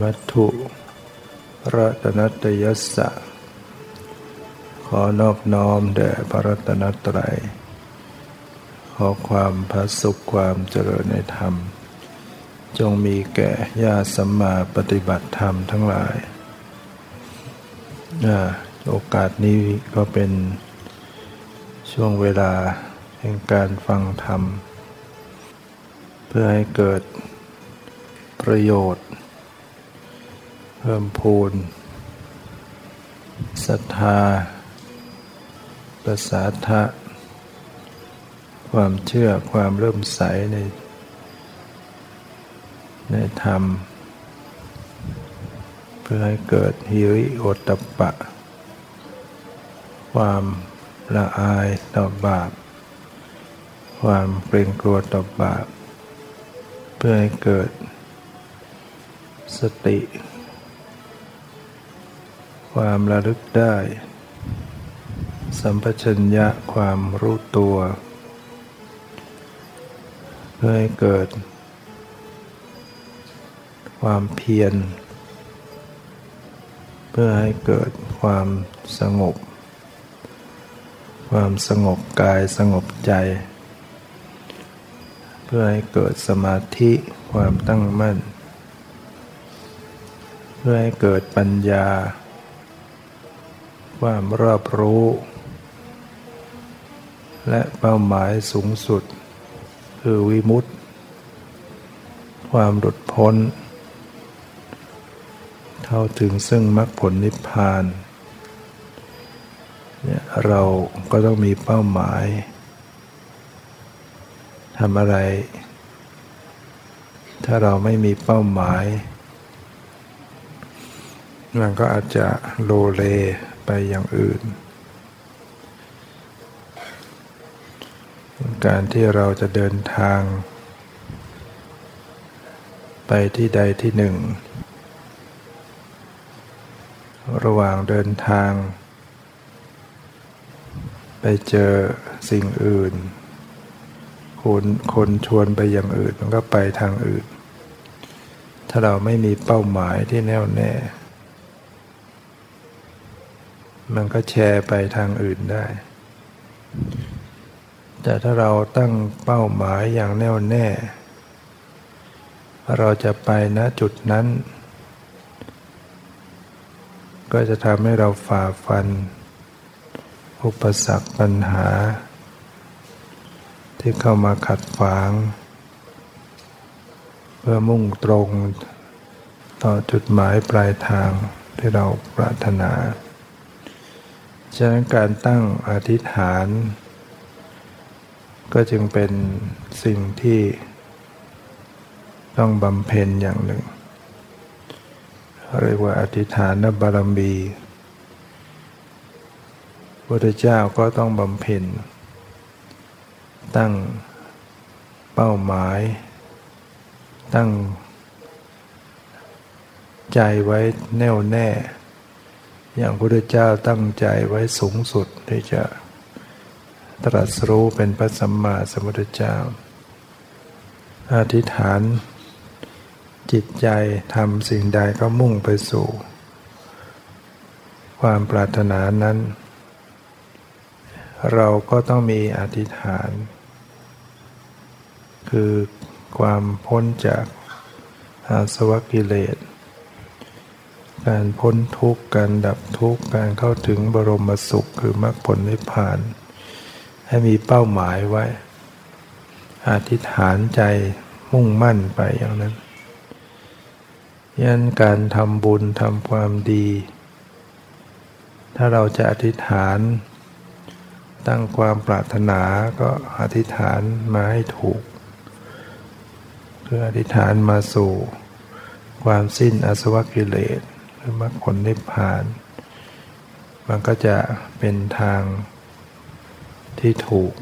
มัตถุรัตนัตยัสสะ ขอนอบน้อมแด่พระรัตนตรัย ขอความพระสุขความเจริญในธรรม จงมีแก่ญาติสัมมาปฏิบัติธรรมทั้งหลายโอกาสนี้ก็เป็นช่วงเวลาแห่งการฟังธรรม เพื่อให้เกิดประโยชน์ เพิ่มพูนศรัทธา ประสาทะ ความเชื่อความเริ่มใสใน ในธรรม เพื่อให้เกิดฮิริโอตปะ ความละอายต่อบาป ความเกรงกลัวต่อบาป เพื่อให้เกิดสติ ความระลึกได้ สัมปชัญญะความรู้ตัวเพื่อให้เกิด ความเพียร เพื่อให้เกิดความสงบ ความสงบกายสงบใจ เพื่อให้เกิดสมาธิความตั้งมั่น เพื่อให้เกิดปัญญา ความรอบรู้ และเป้าหมายสูงสุด คือวิมุตติความหลุดพ้น เข้าถึงซึ่งมรรคผลนิพพานเนี่ยเราก็ต้องมีเป้าหมายทำอะไร ถ้าเราไม่มีเป้าหมาย มันก็อาจจะโลเล ไปอย่างอื่น การที่เราจะเดินทาง ไปที่ใดที่หนึ่ง ระหว่างเดินทาง ไปเจอสิ่งอื่น คนคนชวนไปอย่างอื่นมันก็ไปทางอื่น ถ้าเราไม่มีเป้าหมายที่แน่วแน่ มันก็แชร์ไปทางอื่นได้ แต่ถ้าเราตั้งเป้าหมายอย่างแน่วแน่ เราจะไปณจุดนั้น ก็จะทำให้เราฝ่าฟัน อุปสรรคปัญหา ที่เข้ามาขัดขวาง เพื่อมุ่งตรงต่อจุดหมายปลายทางที่เราปรารถนา ฉะนั้นการตั้งอธิษฐาน ก็จึงเป็นสิ่งที่ต้องบำเพ็ญอย่างหนึ่งเรียกว่าอธิษฐานบารมีพระเจ้าก็ต้องบำเพ็ญ ตั้งเป้าหมาย ตั้งใจไว้แน่วแน่ อย่างพระพุทธเจ้าตั้งใจไว้สูงสุดที่จะตรัสรู้เป็นพระสัมมาสัมพุทธเจ้า อธิษฐาน จิตใจทำสิ่งใดก็มุ่งไปสู่ ความปรารถนานั้น เราก็ต้องมีอธิษฐาน คือความพ้นจากอาสวะกิเลส การพ้นทุกข์การดับทุกข์การเข้าถึงบรมสุขคือมรรคผลนิพพาน ให้มีเป้าหมายไว้ อธิษฐานใจมุ่งมั่นไปอย่างนั้นยันการทำบุญทำความดี ถ้าเราจะอธิษฐาน ตั้งความปรารถนาก็อธิษฐานมาให้ถูกเพื่ออธิษฐานมาสู่ความสิ้นอสวกิเลส หรือมรรคผลนิพพาน มันก็จะเป็นทางที่ถูก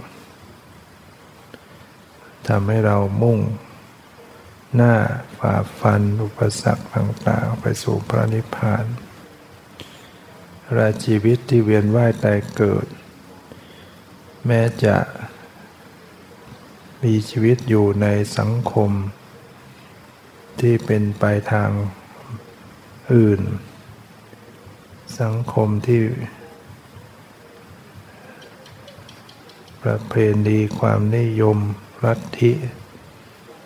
ทำให้เรามุ่งหน้าฝ่าฟันอุปสรรคต่างๆ ไปสู่พระนิพพานราชีวิตที่เวียนว่ายตายเกิด แม้จะมีชีวิตอยู่ในสังคม ที่เป็นไปทาง อื่น สังคมที่ ประเพณีความนิยมลัทธิ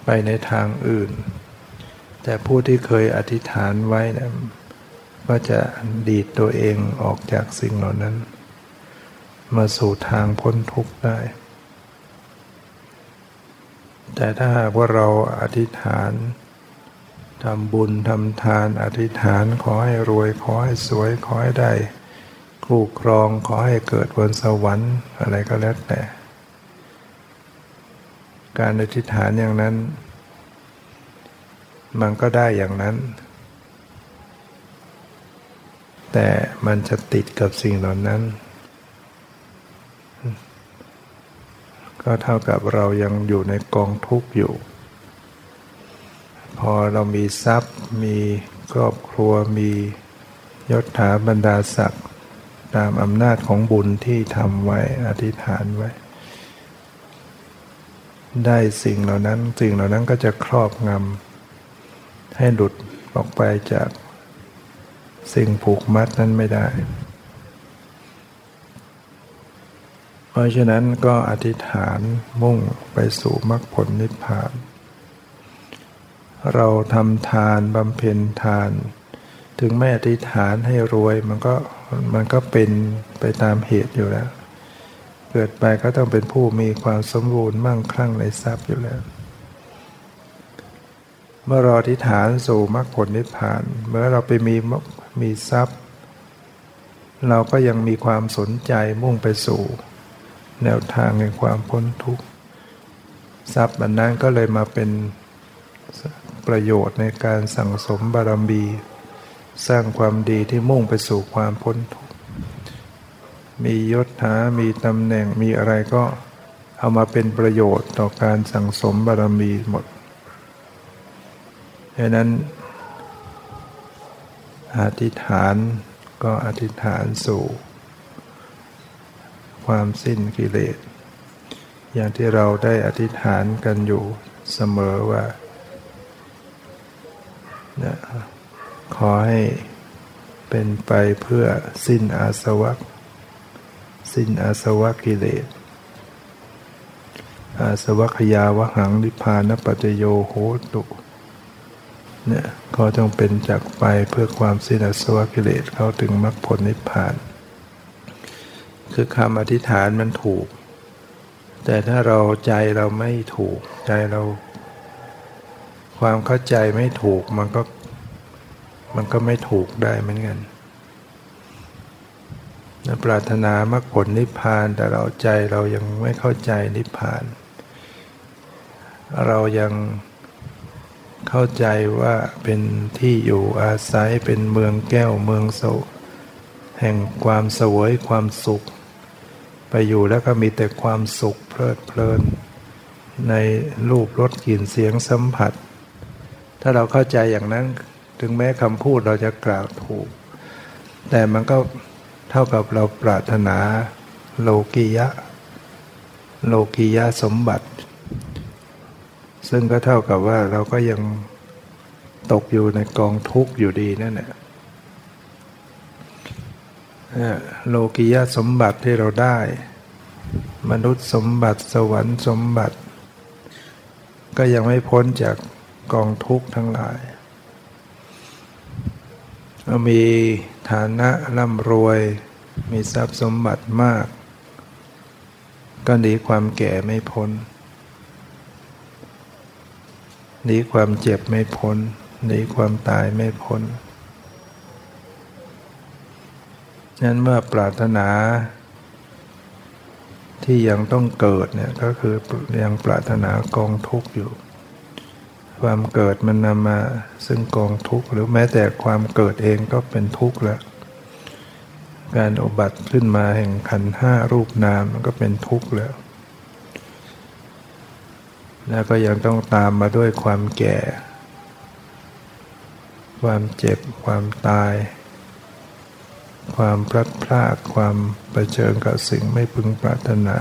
ไปในทางอื่น แต่ผู้ที่เคยอธิษฐานไว้นะก็จะดีดตัวเองออกจากสิ่งเหล่านั้น มาสู่ทางพ้นทุกข์ได้ แต่ถ้าหากว่าเราอธิษฐาน ทำบุญทำทานอธิษฐานขอให้รวยขอให้สวยขอให้ได้คู่ครองขอให้เกิดบนสวรรค์อะไรก็แล้วแต่ การอธิษฐานอย่างนั้น มันก็ได้อย่างนั้น แต่มันจะติดกับสิ่งเหล่านั้น ก็เท่ากับเรายังอยู่ในกองทุกข์อยู่ พอเรามีทรัพย์ มีครอบครัวมียศถาบรรดาศักดิ์ตามอำนาจของบุญที่ทำไว้อธิษฐานไว้ ได้สิ่งเหล่านั้นสิ่งเหล่านั้นก็จะครอบงำให้หลุดออกไปจากสิ่งผูกมัดนั้นไม่ได้ เพราะฉะนั้นก็อธิษฐานมุ่งไปสู่มรรคผลนิพพาน เราทำทานบำเพ็ญทาน ถึงแม่อธิษฐานให้รวยมันก็มันก็เป็นไปตามเหตุอยู่แล้ว เกิดไปก็ต้องเป็นผู้มีความสมบูรณ์มั่งคั่งในทรัพย์อยู่แล้ว เมื่อรออธิษฐานสู่มรรคผลนิพพาน เมื่อเราไปมีมีทรัพย์ เราก็ยังมีความสนใจมุ่งไปสู่ แนวทางแห่งความพ้นทุกข์ทรัพย์อันนั้นก็เลยมาเป็น ประโยชน์ในการสั่งสมบารมี สร้างความดีที่มุ่งไปสู่ความพ้นทุกข์มียศถามีตำแหน่งมีอะไรก็เอามาเป็นประโยชน์ต่อการสั่งสมบารมีหมดดังนั้นอธิษฐานก็อธิษฐานสู่ความสิ้นกิเลส อย่างที่เราได้อธิษฐานกันอยู่เสมอว่า นะขอให้เป็นไปเพื่อสิ้นอาสวะสิ้นอาสวะกิเลส อาสวะขยาวหังนิพานปัจโยโหตุเนี่ยก็จงเป็นจากไปเพื่อความสิ้นอาสวะกิเลสเข้าถึงมรรคผลนิพพาน คือคำอธิษฐานมันถูก แต่ถ้าเราใจเราไม่ถูกใจเรา ความเข้าใจไม่ถูกมันก็มันก็ไม่ถูกได้เหมือนกันปรารถนามรรคผลนิพพานแต่เราใจเรายังไม่เข้าใจนิพพาน เรายังเข้าใจว่าเป็นที่อยู่อาศัยเป็นเมืองแก้วเมืองโสแห่งความสวยความสุข ไปอยู่แล้วก็มีแต่ความสุขเพลิดเพลิน ในรูปรสกลิ่นเสียงสัมผัส ถ้าเราเข้าใจอย่างนั้น ถึงแม้คำพูดเราจะกล่าวถูก แต่มันก็เท่ากับเราปรารถนาโลกิยะ โลกิยะสมบัติ ซึ่งก็เท่ากับว่าเราก็ยังตกอยู่ในกองทุกข์อยู่ดีนั่นแหละโลกิยะสมบัติที่เราได้ มนุษย์สมบัติสวรรค์สมบัติ ก็ยังไม่พ้นจาก กองทุกข์ทั้งหลาย มีฐานะร่ำรวย มีทรัพย์สมบัติมาก ก็หนีความแก่ไม่พ้นหนีความเจ็บไม่พ้นหนีความตายไม่พ้นนั้นเมื่อปรารถนาที่ยังต้องเกิดเนี่ยก็คือยังปรารถนากองทุกข์อยู่ ความเกิดมันนำมาซึ่งกองทุกข์หรือแม้แต่ความเกิดเองก็เป็นทุกข์แล้ว การอุบัติขึ้นมาแห่งขันห้ารูปนามมันก็เป็นทุกข์แล้ว แล้วก็ยังต้องตามมาด้วยความแก่ ความเจ็บ ความตาย ความพลัดพราก ความประเชิญกับสิ่งไม่พึงปรารถนา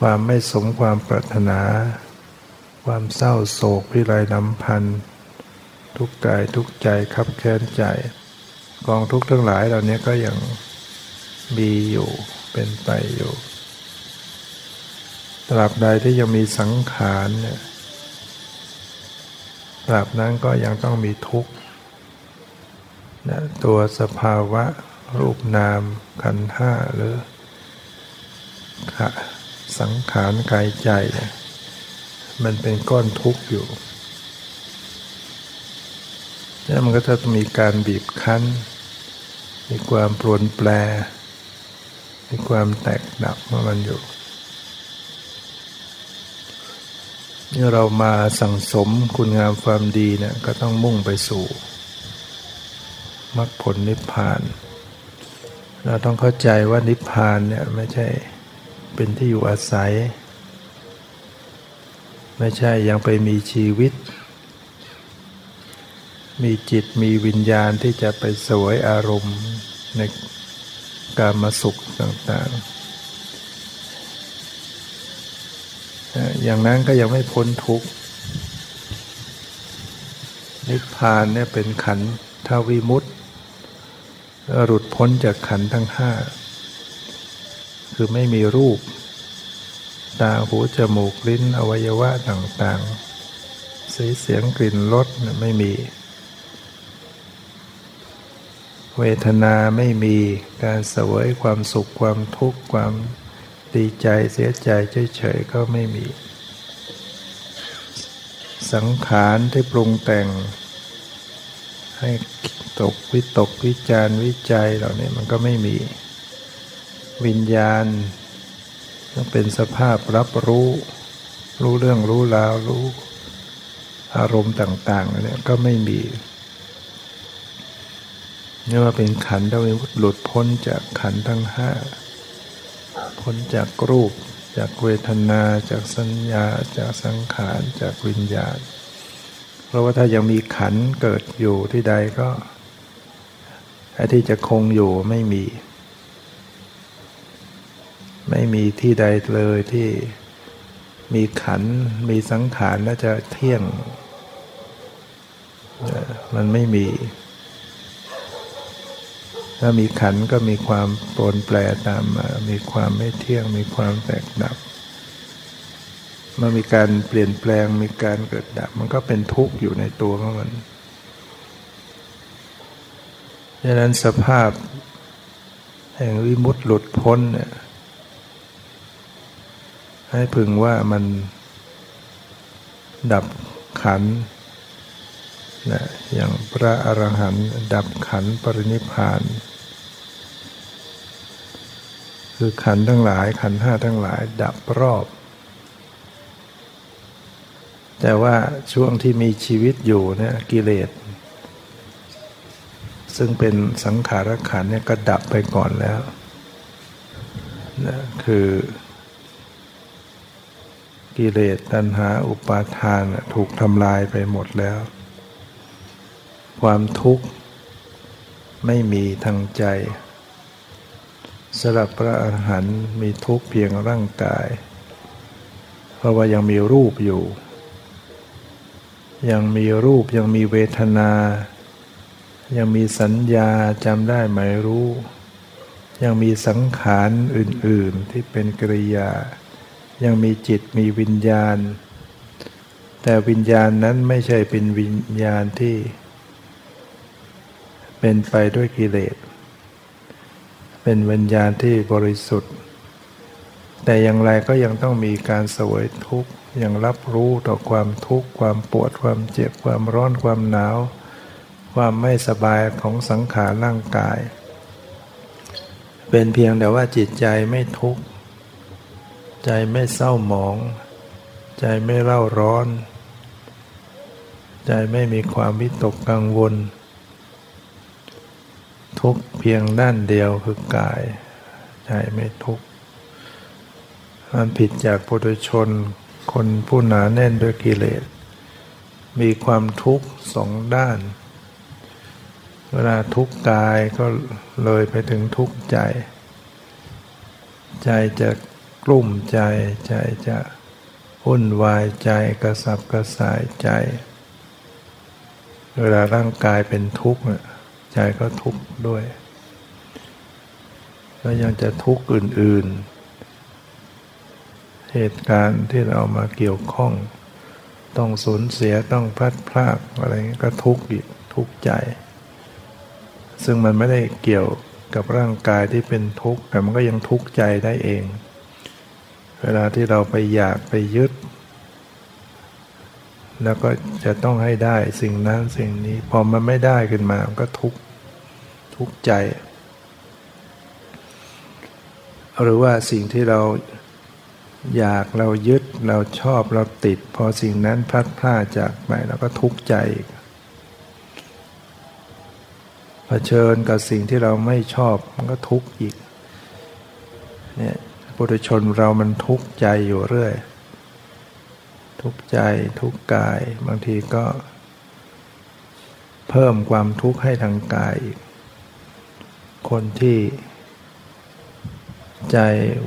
ความไม่สมความปรารถนา ความเศร้าโศกพิไรลำพันธ์ทุกกายทุกใจคับแค้นใจ กองทุกทั้งหลายเหล่านี้ก็ยังมีอยู่เป็นไปอยู่ตราบใดที่ยังมีสังขารเนี่ยตราบนั้นก็ยังต้องมีทุกข์นะตัวสภาวะรูปนามขันห้าหรือสังขารกายใจ มันเป็นก้อนทุกข์อยู่แล้วมันก็จะมีการบีบคั้น มีความปรวนแปร มีความแตกดับเมื่อมันอยู่นี่เรามาสั่งสมคุณงามความดีเนี่ยก็ต้องมุ่งไปสู่มรรคผลนิพพาน เราต้องเข้าใจว่านิพพานเนี่ยไม่ใช่เป็นที่อยู่อาศัย ไม่ใช่ยังไปมีชีวิต มีจิตมีวิญญาณที่จะไปสวยอารมณ์ในการมาสุขต่างๆ อย่างนั้นก็ยังไม่พ้นทุกข์ นิพพานเนี่ยเป็นขันธวิมุตติหลุดพ้นจากขันธ์ทั้งห้า คือไม่มีรูป ตาหูจมูกลิ้นอวัยวะต่างๆ สีเสียงกลิ่นรสไม่มี เวทนาไม่มีการเสวยความสุขความทุกข์ความดีใจเสียใจเฉยๆก็ไม่มี สังขารที่ปรุงแต่ง ให้ตกวิตกวิจารวิจัยเหล่านี้มันก็ไม่มี วิญญาณ ต้องเป็นสภาพรับรู้ รู้เรื่องรู้ราวรู้ อารมณ์ต่างๆเนี่ยก็ไม่มีนี่ว่าเป็นขันธ์ที่หลุดพ้นจากขันธ์ทั้งห้าพ้นจากรูป จากเวทนาจากสัญญา จากสังขารจากวิญญาณ เพราะว่าถ้ายังมีขันเกิดอยู่ที่ใดก็ไอ้ที่จะคงอยู่ไม่มี ไม่มีที่ใดเลยที่มีขันมีสังขารแล้วจะเที่ยง มันไม่มี ถ้ามีขันก็มีความปนแปรตามมา มีความไม่เที่ยง มีความแตกดับ เมื่อมีการเปลี่ยนแปลง มีการเกิดดับ มันก็เป็นทุกข์อยู่ในตัวของมันดังนั้นสภาพแห่งวิมุตติหลุดพ้นเนี่ย ให้พึงว่ามันดับขันนะอย่างพระอรหันต์ดับขันปรินิพาน คือขันทั้งหลายขันห้าทั้งหลาย ดับรอบ แต่ว่าช่วงที่มีชีวิตอยู่เนี่ยกิเลส ซึ่งเป็นสังขารขันเนี่ยก็ดับไปก่อนแล้วนะคือ กิเลสตัณหาอุปาทานถูกทำลายไปหมดแล้ว ความทุกข์ไม่มีทางใจสำหรับพระอรหันต์มีทุกข์เพียงร่างกาย เพราะว่ายังมีรูปอยู่ ยังมีรูปยังมีเวทนา ยังมีสัญญาจำได้ไหมรู้ ยังมีสังขารอื่น ๆที่เป็นกริยา ยังมีจิตมีวิญญาณ แต่วิญญาณนั้นไม่ใช่เป็นวิญญาณที่ เป็นไปด้วยกิเลส เป็นวิญญาณที่บริสุทธิ์ แต่อย่างไรก็ยังต้องมีการสวยทุกข์ยังรับรู้ต่อความทุกข์ความปวดความเจ็บความร้อนความหนาว ความไม่สบายของสังขารร่างกาย เป็นเพียงแต่ว่าจิตใจไม่ทุกข์ ใจไม่เศร้าหมอง ใจไม่เล่าร้อน ใจไม่มีความวิตกกังวล ทุกเพียงด้านเดียวคือกาย ใจไม่ทุกข์มันผิดจากปุถุชน คนผู้หนาแน่นด้วยกิเลส มีความทุกข์สองด้าน เวลาทุกข์กายก็เลยไปถึงทุกข์ใจ ใจจะ กลุ่มใจใจจะวุ่นวายใจกระสับกระส่ายใจ เวลาร่างกายเป็นทุกข์ใจก็ทุกข์ด้วย แล้วยังจะทุกข์อื่น ๆ เหตุการณ์ที่เรามาเกี่ยวข้อง ต้องสูญเสียต้องพลัดพรากอะไรก็ทุกข์อีกทุกข์ใจ ซึ่งมันไม่ได้เกี่ยวกับร่างกายที่เป็นทุกข์แต่มันก็ยังทุกข์ใจได้เอง เวลาที่เราไปอยากไปยึด แล้วก็จะต้องให้ได้สิ่งนั้นสิ่งนี้ พอมันไม่ได้ขึ้นมามันก็ทุกข์ทุกข์ใจ หรือว่าสิ่งที่เราอยากเรายึดเราชอบเราติด พอสิ่งนั้นพลัดพรากจากไปเราก็ทุกข์ใจเผชิญกับสิ่งที่เราไม่ชอบมันก็ทุกข์อีกเนี่ย ปุถุชนเรามันทุกข์ใจอยู่เรื่อย ทุกข์ใจทุกข์กาย บางทีก็ เพิ่มความทุกข์ให้ทางกายอีก คนที่ ใจ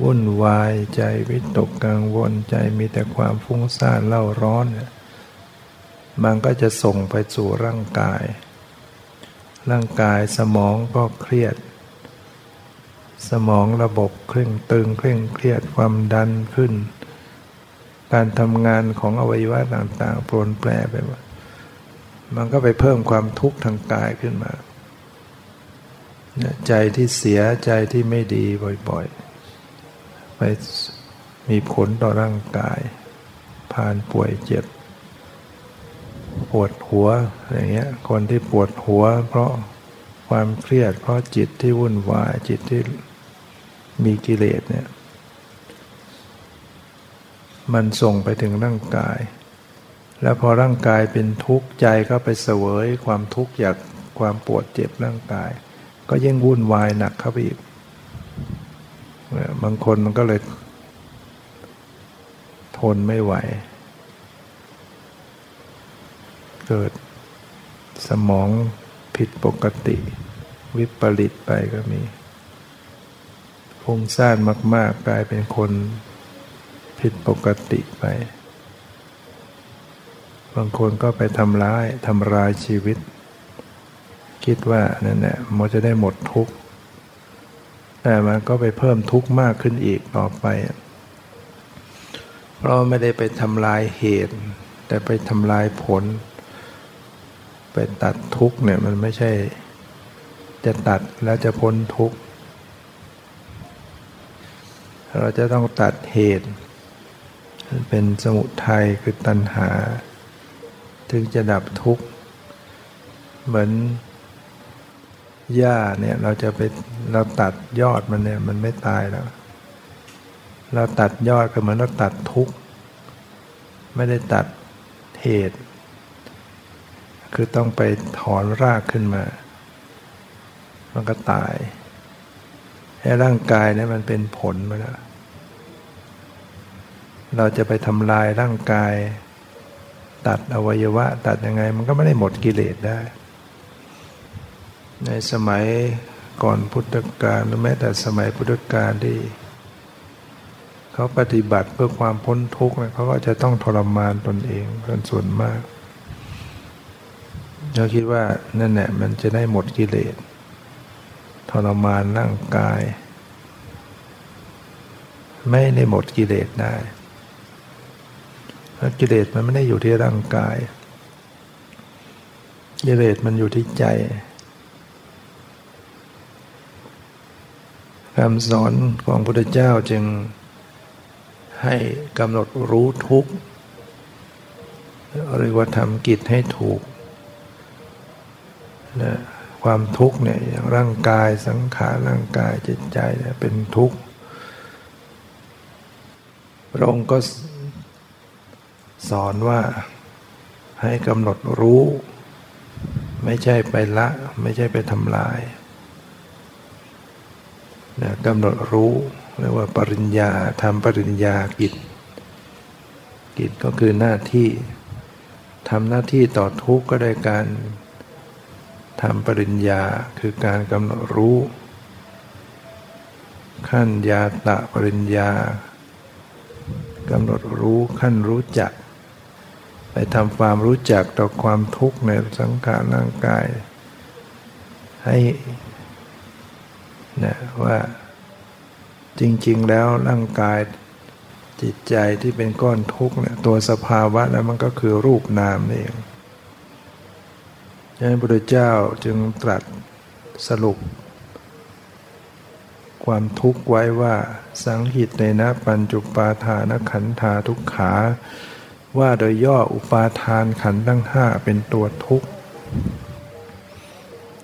วุ่นวาย ใจวิตกกังวลใจมีแต่ความฟุ้งซ่านเล่าร้อน มันก็จะส่งไปสู่ร่างกาย ร่างกายสมองก็เครียด สมองระบบเคร่งตึงเคร่งเครียดความดันขึ้น การทำงานของอวัยวะต่างๆ ปรนแปรไปหมดมันก็ไปเพิ่มความทุกข์ทางกายขึ้นมา ใจที่เสียใจที่ไม่ดีบ่อยๆ ไปมีผลต่อร่างกาย ผ่านป่วยเจ็บ ปวดหัวอะไรเงี้ยคนที่ปวดหัวเพราะความเครียดเพราะจิตที่วุ่นวายจิตที่ มีกิเลสเนี่ยมันส่งไปถึงร่างกาย แล้วพอร่างกายเป็นทุกข์ใจก็ไปเสวยความทุกข์อยากความปวดเจ็บร่างกาย ก็ยิ่งวุ่นวายหนักเข้าไปอีกบางคนมันก็เลย ทนไม่ไหว เกิดสมองผิดปกติ วิปริตไปก็มี พุ่งซ่านมาก ๆ กลายเป็นคนผิดปกติไป บางคนก็ไปทำร้ายทำลายชีวิต คิดว่านั่นแหละมันจะได้หมดทุกข์ แต่มันก็ไปเพิ่มทุกข์มากขึ้นอีกต่อไป เพราะไม่ได้ไปทำลายเหตุ แต่ไปทำลายผล ไปตัดทุกข์เนี่ยมันไม่ใช่ จะตัดแล้วจะพ้นทุกข์ เราจะต้องตัดเหตุ เป็นสมุทัยคือตัณหา ถึงจะดับทุกข์ เหมือนหญ้าเนี่ยเราจะไปเราตัดยอดมันเนี่ยมันไม่ตายแล้ว เราตัดยอดก็เหมือนเราตัดทุกข์ ไม่ได้ตัดเหตุ คือต้องไปถอนรากขึ้นมา มันก็ตายให้ร่างกายเนี่ยมันเป็นผลมาแล้ว เราจะไปทำลายร่างกาย ตัดอวัยวะ ตัดยังไง มันก็ไม่ได้หมดกิเลสได้ ในสมัยก่อนพุทธกาลหรือแม้แต่สมัยพุทธกาลที่เขาปฏิบัติเพื่อความพ้นทุกข์เขาก็จะต้องทรมานตนเองเป็นส่วนมากเราคิดว่านั่นแหละมันจะได้หมดกิเลสทรมานร่างกาย ไม่ได้หมดกิเลสได้ กิเลสมันไม่ได้อยู่ที่ร่างกาย กิเลสมันอยู่ที่ใจคำสอนของพระพุทธเจ้าจึงให้กำหนดรู้ทุกข์หรือว่าทำกิจให้ถูกนะความทุกข์เนี่ยอย่างร่างกายสังขารร่างกายจิตใจเนี่ยเป็นทุกข์พระองค์ก็ สอนว่าให้กำหนดรู้ ไม่ใช่ไปละ ไม่ใช่ไปทำลายนะกำหนดรู้เรียกว่าปริญญาทำปริญญากิจ กิจก็คือหน้าที่ทำหน้าที่ต่อทุกข์ก็ได้การทำปริญญาคือการกำหนดรู้ ขั้นยาตะปริญญากำหนดรู้ขั้นรู้จัก ทำความรู้จักต่อความทุกข์ในสังขารร่างกาย ให้นะว่าจริง ๆ แล้วร่างกายจิตใจที่เป็นก้อนทุกข์เนี่ยตัวสภาวะแล้วมันก็คือรูปนามนี่เองดังนั้นพระเจ้าจึงตรัสสรุป ความทุกข์ไว้ว่าสังหิตในนะปัญจุปาทานขันธาทุกขา ว่าโดยย่ออุปาทานขันทั้งห้าเป็นตัวทุกข์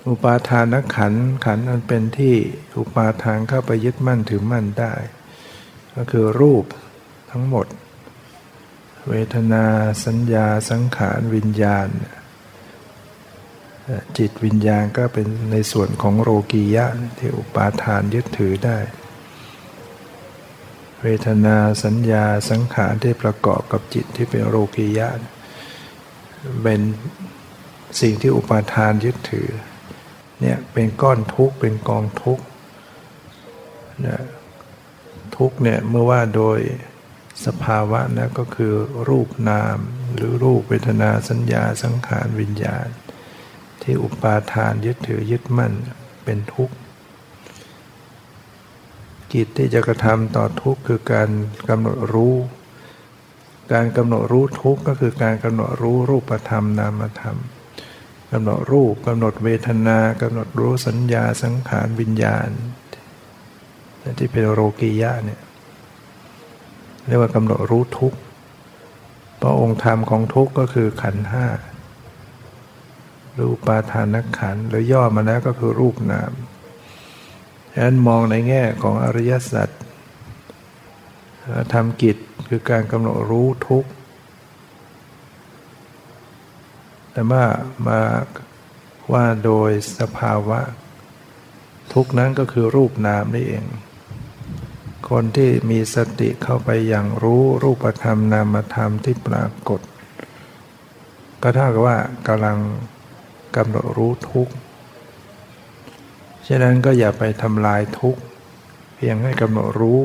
อุปาทานขันขันอันเป็นที่อุปาทานเข้าไปยึดมั่นถือมั่นได้ ก็คือรูปทั้งหมด เวทนาสัญญาสังขารวิญญาณ จิตวิญญาณก็เป็นในส่วนของโรกียะที่อุปาทานยึดถือได้ เวทนาสัญญาสังขารที่ประกอบกับจิตที่เป็นโรกียะเป็นสิ่งที่อุปาทานยึดถือเนี่ยเป็นก้อนทุกข์เป็นกองทุกข์นะทุกข์เนี่ยเมื่อว่าโดยสภาวะนะก็คือรูปนาม หรือรูปเวทนาสัญญาสังขารวิญญาณ ที่อุปาทานยึดถือยึดมั่นเป็นทุกข์ กิจที่จะกระทำต่อทุกข์คือการกำหนดรู้ การกำหนดรู้ทุกข์ก็คือการกำหนดรู้รูปธรรมนามธรรมกำหนดรูปกำหนดเวทนากำหนดรู้สัญญาสังขารวิญญาณ ที่เป็นโรกียะเนี่ยเรียกว่ากำหนดรู้ทุกข์เพราะองค์ธรรมของทุกข์ก็คือขันห้ารูปาทานขันหรือย่อมาแล้วก็คือรูปนาม ฉะนั้นมองในแง่ของอริยสัจทำกิจคือการกำหนดรู้ทุกข์แต่ว่ามาว่าโดยสภาวะ ทุกนั้นก็คือรูปนามนี่เอง คนที่มีสติเข้าไปอย่างรู้รูปธรรมนามธรรมที่ปรากฏ ก็เท่ากับว่ากำลังกำหนดรู้ทุกข์ ฉะนั้นก็อย่าไปทำลายทุกข์ เพียงให้กำหนดรู้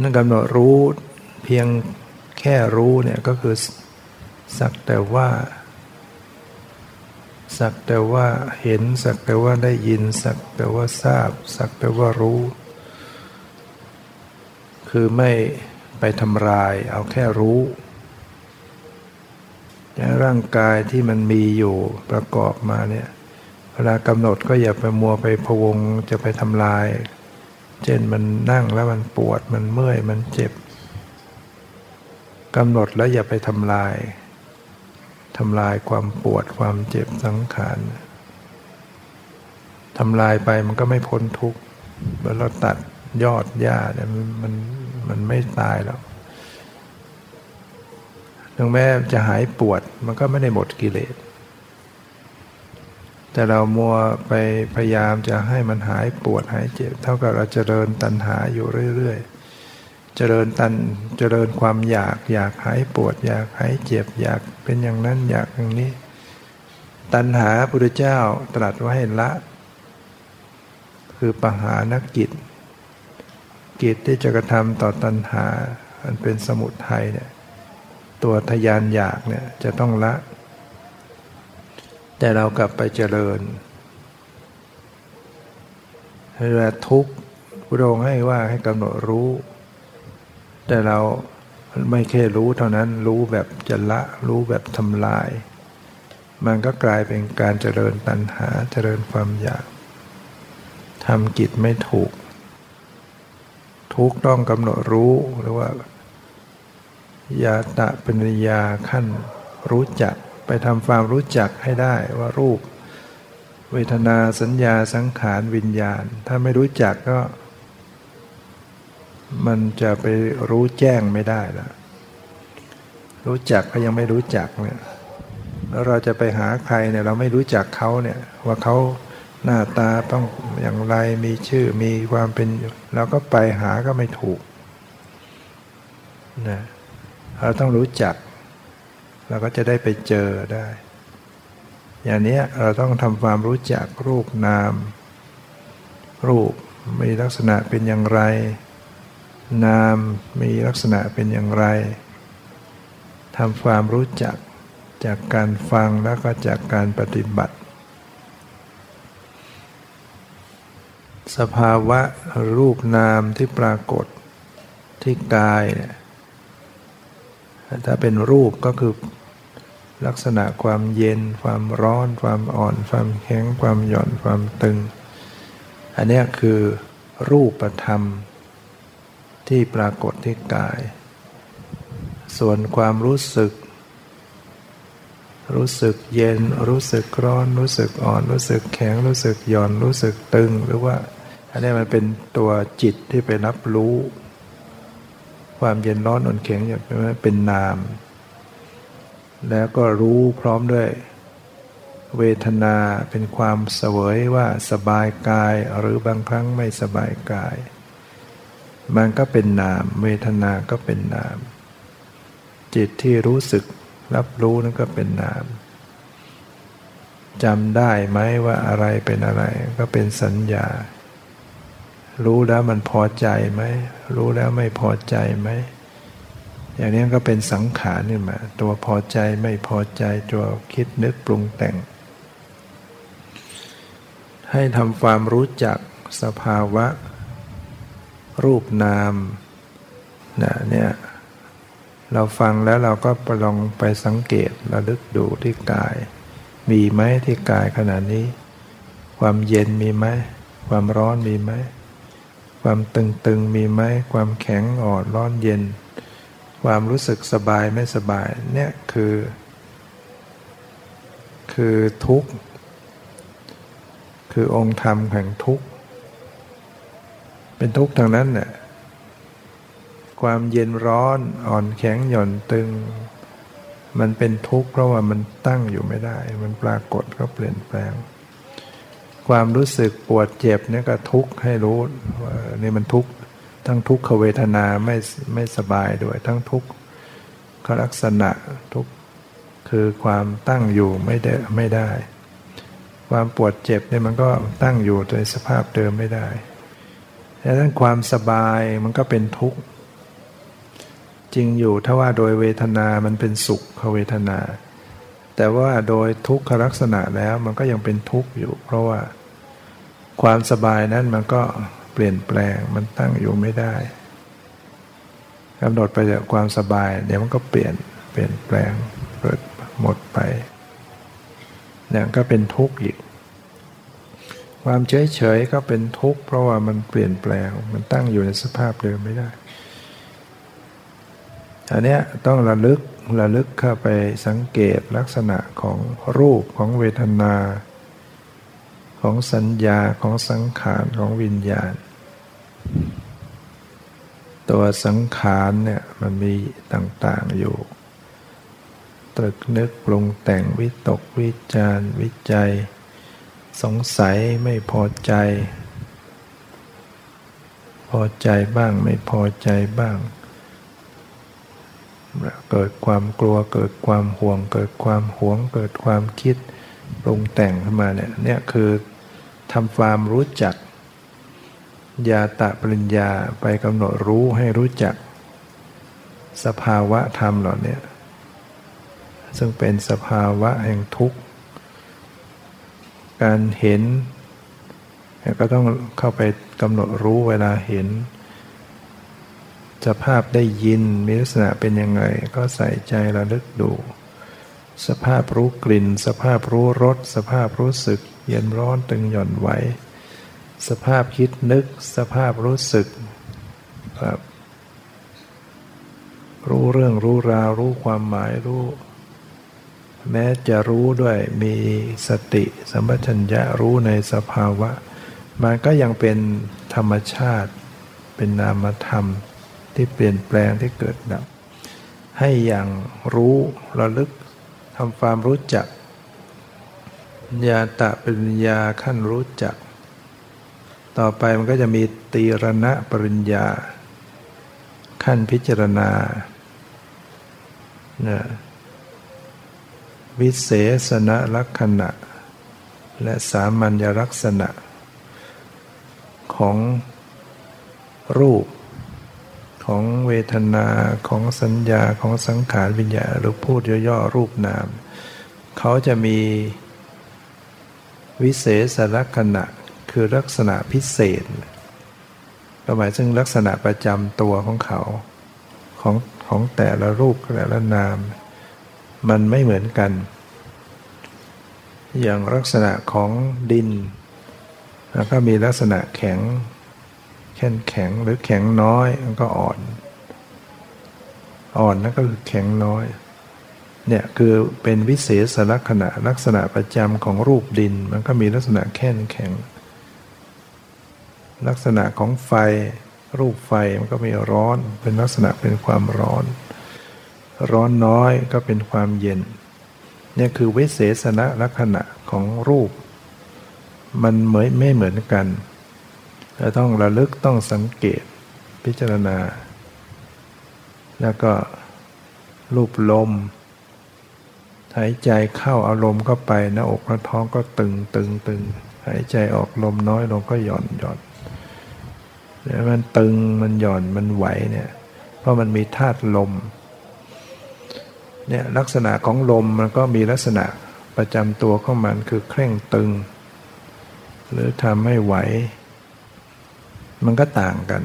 นั่นกำหนดรู้เพียงแค่รู้เนี่ยก็คือสักแต่ว่า สักแต่ว่าเห็น สักแต่ว่าได้ยิน สักแต่ว่าทราบ สักแต่ว่ารู้ คือไม่ไปทำลายเอาแค่รู้ร่างกายที่มันมีอยู่ประกอบมาเนี่ย เวลากำหนดก็อย่าไปมัวไปพวงจะไปทำลาย เช่นมันนั่งแล้วมันปวดมันเมื่อยมันเจ็บกำหนดแล้วอย่าไปทำลายทำลายความปวดความเจ็บสังขารทำลายไปมันก็ไม่พ้นทุกข์เมื่อเราตัดยอดหญ้าเนี่ยมันมันไม่ตายแล้วถึงแม้จะหายปวดมันก็ไม่ได้หมดกิเลส แต่เรามัวไปพยายามจะให้มันหายปวดหายเจ็บ เท่ากับเราจเจริญตัณหาอยู่เรื่อยๆ เจริญตันเจริญความอยากอยากหายปวด อยากหายเจ็บอยากเป็นอย่างนั้นอยากอย่างนี้ ตัณหาพระพุทธเจ้าตรัสว่าให้ละ คือปหานกิจ กิจที่จะกระทำต่อตัณหา อันเป็นสมุทัยเนี่ยตัวทยานอยากเนี่ยจะต้องละ แต่เรากลับไปเจริญเวลาทุกข์พระองค์ให้ว่าให้กำหนดรู้ แต่เราไม่แค่รู้เท่านั้นรู้แบบจะละ รู้แบบทำลาย มันก็กลายเป็นการเจริญตัณหาเจริญความอยากทำกิจไม่ถูก ทุกต้องกำหนดรู้หรือว่ายาตะปัญญาขั้นรู้จัก ไปทำความรู้จักให้ได้ว่ารูป เวทนาสัญญาสังขารวิญญาณ ถ้าไม่รู้จักก็ มันจะไปรู้แจ้งไม่ได้ละรู้จักก็ยังไม่รู้จักเนี่ยแล้วเราจะไปหาใครเนี่ยเราไม่รู้จักเขาเนี่ยว่าเขาหน้าตาต้องอย่างไรมีชื่อมีความเป็นเราก็ไปหาก็ไม่ถูกนะเราต้องรู้จัก เราก็จะได้ไปเจอได้ อย่างนี้เราต้องทำความรู้จักรูปนาม รูปมีลักษณะเป็นอย่างไร นามมีลักษณะเป็นอย่างไรทำความรู้จักจากการฟังแล้วก็จากการปฏิบัติ สภาวะรูปนามที่ปรากฏที่กายเนี่ย ถ้าเป็นรูปก็คือลักษณะความเย็น ความร้อน ความอ่อน ความแข็ง ความหย่อน ความตึง อันนี้คือรูปธรรมที่ปรากฏที่กาย ส่วนความรู้สึก รู้สึกเย็น รู้สึกร้อน รู้สึกอ่อน รู้สึกแข็ง รู้สึกหย่อน รู้สึกตึง หรือว่า อันนี้มันเป็นตัวจิตที่ไปรับรู้ ความเย็นร้อนอ่อนแข็งหย่อนเป็นนาม แล้วก็รู้พร้อมด้วย เวทนาเป็นความเสวยว่าสบายกายหรือบางครั้งไม่สบายกาย มันก็เป็นนาม เวทนาก็เป็นนาม จิตที่รู้สึกรับรู้นั่นก็เป็นนามจำได้ไหมว่าอะไรเป็นอะไรก็เป็นสัญญา รู้แล้วมันพอใจไหม รู้แล้วไม่พอใจไหม อย่างนี้ก็เป็นสังขารนี่มาตัวพอใจไม่พอใจตัวคิดนึกปรุงแต่ง ให้ทำความรู้จักสภาวะ รูปนามนะเนี่ยเราฟังแล้วเราก็ไปลองไปสังเกตระลึกดูที่กาย มีไหมที่กายขณะนี้ ความเย็นมีไหม ความร้อนมีไหม ความตึงๆมีไหมความแข็งอ่อนร้อนเย็น ความรู้สึกสบายไม่สบายเนี่ยคือ คือทุกข์ คือองค์ธรรมแห่งทุกข์ เป็นทุกข์ทางนั้นเนี่ยความเย็นร้อนอ่อนแข็งหย่อนตึง มันเป็นทุกข์เพราะว่ามันตั้งอยู่ไม่ได้ มันปรากฏก็เปลี่ยนแปลง ความรู้สึกปวดเจ็บนี่ก็ทุกข์ให้รู้ว่านี่มันทุกข์ทั้งทุกขเวทนาไม่ไม่สบายด้วย ทั้งทุกขลักษณะทุกคือความตั้งอยู่ไม่ได้ไม่ได้ ความปวดเจ็บเนี่ยมันก็ตั้งอยู่ในสภาพเดิมไม่ได้ดังนั้นความสบายมันก็เป็นทุกข์จริงอยู่ถ้าว่าโดยเวทนามันเป็นสุขเวทนา แต่ว่าโดยทุกขลักษณะแล้วมันก็ยังเป็นทุกข์อยู่ เพราะว่าความสบายนั้นมันก็เปลี่ยนแปลงมันตั้งอยู่ไม่ได้กำหนดไปจากความสบาย เดี๋ยวมันก็เปลี่ยนเปลี่ยนแปลงเกิดหมดไปเนี่ยก็เป็นทุกข์อีก ความเฉยเฉยก็เป็นทุกข์เพราะว่ามันเปลี่ยนแปลง มันตั้งอยู่ในสภาพเดิมไม่ได้อันนี้ต้องระลึก ระลึกเข้าไปสังเกตลักษณะของรูปของเวทนา ของสัญญาของสังขารของวิญญาณ ตัวสังขารเนี่ยมันมีต่างๆอยู่ ตรึกนึกปรุงแต่งวิตกวิจารวิจัย สงสัยไม่พอใจ พอใจบ้างไม่พอใจบ้าง เกิดความกลัวเกิดความห่วง เกิดความหวง เกิดความคิดปรุงแต่งขึ้นมาเนี่ยเนี่ยคือทำความรู้จัก ยาตะปริญญาไปกำหนดรู้ให้รู้จัก สภาวะธรรมเหล่านี้ซึ่งเป็นสภาวะแห่งทุกข์ การเห็น ก็ต้องเข้าไปกำหนดรู้เวลาเห็น สภาพได้ยินมีลักษณะเป็นยังไง ก็ใส่ใจระลึกดู สภาพรู้กลิ่น สภาพรู้รส สภาพรู้สึก เย็นร้อนตึงหย่อนไหวสภาพคิดนึก สภาพรู้สึกครับรู้เรื่องรู้ราวรู้ความหมายรู้ แม้จะรู้ด้วยมีสติสัมปชัญญะรู้ในสภาวะ มันก็ยังเป็นธรรมชาติ เป็นนามธรรม ที่เปลี่ยนแปลงที่เกิดดับให้อย่างรู้ระลึกทำความรู้จักญาตะเป็นญาขั้นรู้จัก ต่อไปมันก็จะมีตีรณะปริญญา ขั้นพิจารณานะวิเศษณลักษณะ และสามัญลักษณะ ของรูป ของเวทนาของสัญญาของสังขารวิญญาหรือพูดย่อๆรูปนาม เขาจะมีวิเศษลักษณะคือลักษณะพิเศษหมายถึงลักษณะประจำตัวของเขาของของแต่ละรูปแต่ละนาม มันไม่เหมือนกัน อย่างลักษณะของดิน แล้วก็มีลักษณะแข็ง แข็งแข็งหรือแข็งน้อยมันก็อ่อน อ่อนนั่นก็คือแข็งน้อย เนี่ยคือเป็นวิเศษลักษณะลักษณะประจำของรูปดิน มันก็มีลักษณะแข็งแข็ง ลักษณะของไฟ รูปไฟมันก็มีร้อนเป็นลักษณะเป็นความร้อน ร้อนน้อยก็เป็นความเย็นเนี่ยคือวิเศษณลักษณะของรูป มันเหมือนไม่เหมือนกัน เราต้องระลึกต้องสังเกตพิจารณา แล้วก็รูปลม หายใจเข้าอารมณ์เข้าไปหน้าอกหน้าท้องก็ตึงตึงตึงหายใจออกลมน้อยลงก็หย่อนหย่อนแล้วมันตึงมันหย่อนมันไหวเนี่ยเพราะมันมีธาตุลมเนี่ยลักษณะของลมมันก็มีลักษณะประจำตัวของมันคือเคร่งตึง หรือทำให้ไหว มันก็ต่างกัน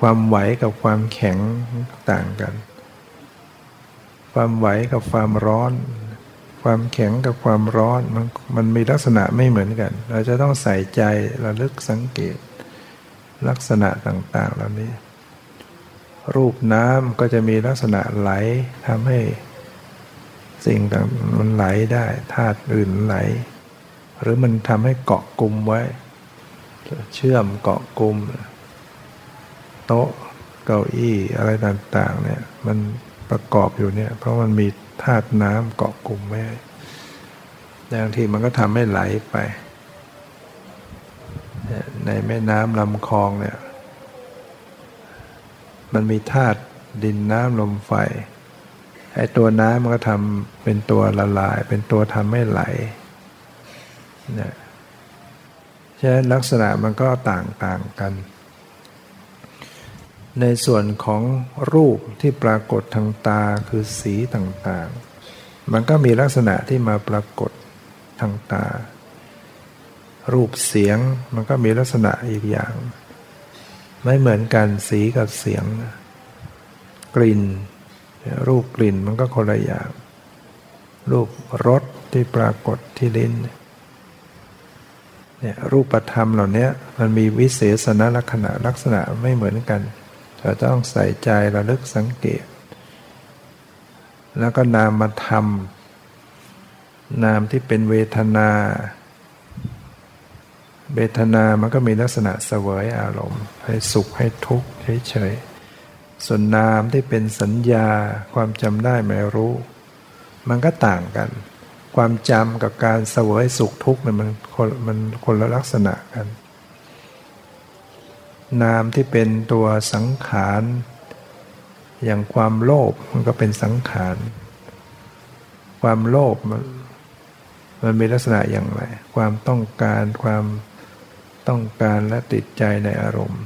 ความไหวกับความแข็งต่างกัน ความไหวกับความร้อน ความแข็งกับความร้อนมันมันมีลักษณะไม่เหมือนกัน เราจะต้องใส่ใจระลึกสังเกต ลักษณะต่าง ๆ เหล่านี้ รูปน้ำก็จะมีลักษณะไหลทำให้สิ่งต่างมันไหลได้ธาตุอื่นไหล หรือมันทำให้เกาะกลุ่มไว้ เชื่อมเกาะกลุ่มโต๊ะเก้าอี้อะไรต่าง ๆ เนี่ย มันประกอบอยู่เนี่ย เพราะมันมีธาตุน้ำเกาะกลุ่มไว้บางทีมันก็ทำให้ไหลไปในแม่น้ำลำคลองเนี่ย มันมีธาตุดินน้ำลมไฟไอ้ตัวน้ำมันก็ทำเป็นตัวละลาย เป็นตัวทำให้ไหลเนี่ย ฉะนั้นลักษณะมันก็ต่างต่างกัน ในส่วนของรูปที่ปรากฏทางตาคือสีต่างๆ มันก็มีลักษณะที่มาปรากฏทางตา รูปเสียงมันก็มีลักษณะอีกอย่าง ไม่เหมือนกันสีกับเสียง กลิ่น รูปกลิ่นมันก็คนละอย่าง รูปรสที่ปรากฏที่ลิ้นเนี่ยรูปธรรมเหล่านี้มันมีวิเศษณลักษณะลักษณะไม่เหมือนกัน เราต้องใส่ใจระลึกสังเกต แล้วก็นามธรรม นามที่เป็นเวทนา เวทนามันก็มีลักษณะเสวยอารมณ์ ให้สุขให้ทุกข์เฉยๆส่วนนามที่เป็นสัญญาความจำได้ไม่รู้ มันก็ต่างกัน ความจำกับการเสวยสุขทุกข์เนี่ยมันคนมันคนละลักษณะกัน นามที่เป็นตัวสังขาร อย่างความโลภมันก็เป็นสังขาร ความโลภมันมันมีลักษณะอย่างไร ความต้องการความต้องการและติดใจในอารมณ์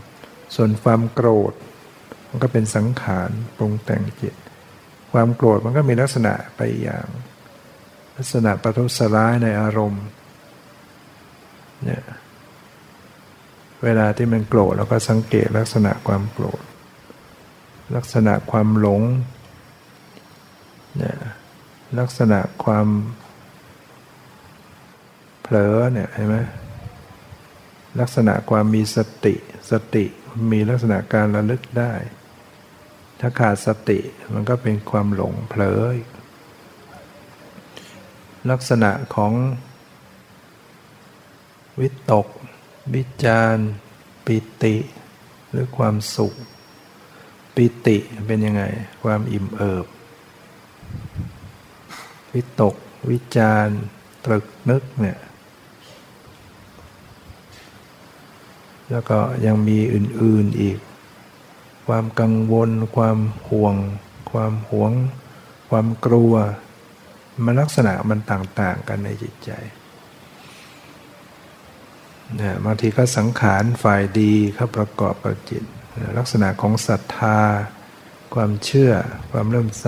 ส่วนความโกรธ มันก็เป็นสังขารปรุงแต่งจิต ความโกรธมันก็มีลักษณะไปอย่าง ลักษณะประทุษร้ายในอารมณ์เนี่ยเวลาที่มันโกรธเราก็สังเกตลักษณะความโกรธ ลักษณะความหลงเนี่ยลักษณะความเผลอเนี่ยเห็นไหมลักษณะความมีสติสติมีลักษณะการระลึกได้ ถ้าขาดสติมันก็เป็นความหลงเผลอ ลักษณะของวิตก วิจารปิติ หรือความสุข ปิติเป็นยังไง ความอิ่มเอิบ วิตก วิจารตรึกนึกเนี่ยแล้วก็ยังมีอื่นๆอีก ความกังวล ความห่วง ความหวง ความกลัว มันลักษณะมันต่าง ๆ กันในจิตใจนะบางทีก็สังขารฝ่ายดีเขาประกอบกับจิตลักษณะของศรัทธา ความเชื่อ ความเริ่มใส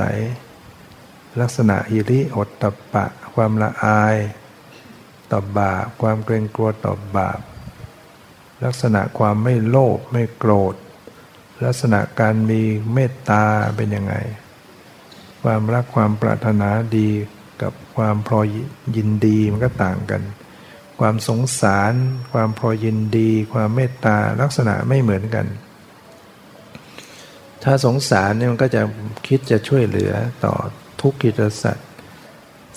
ลักษณะอิริอดตปะ ความละอายต่อบาปความเกรงกลัวต่อบาปลักษณะความไม่โลภไม่โกรธ ลักษณะการมีเมตตาเป็นยังไง ความรักความปรารถนาดี ความพอยินดีมันก็ต่างกัน ความสงสาร ความพอยินดี ความเมตตาลักษณะไม่เหมือนกัน ถ้าสงสารเนี่ยมันก็จะคิดจะช่วยเหลือต่อทุกขิจสัตว์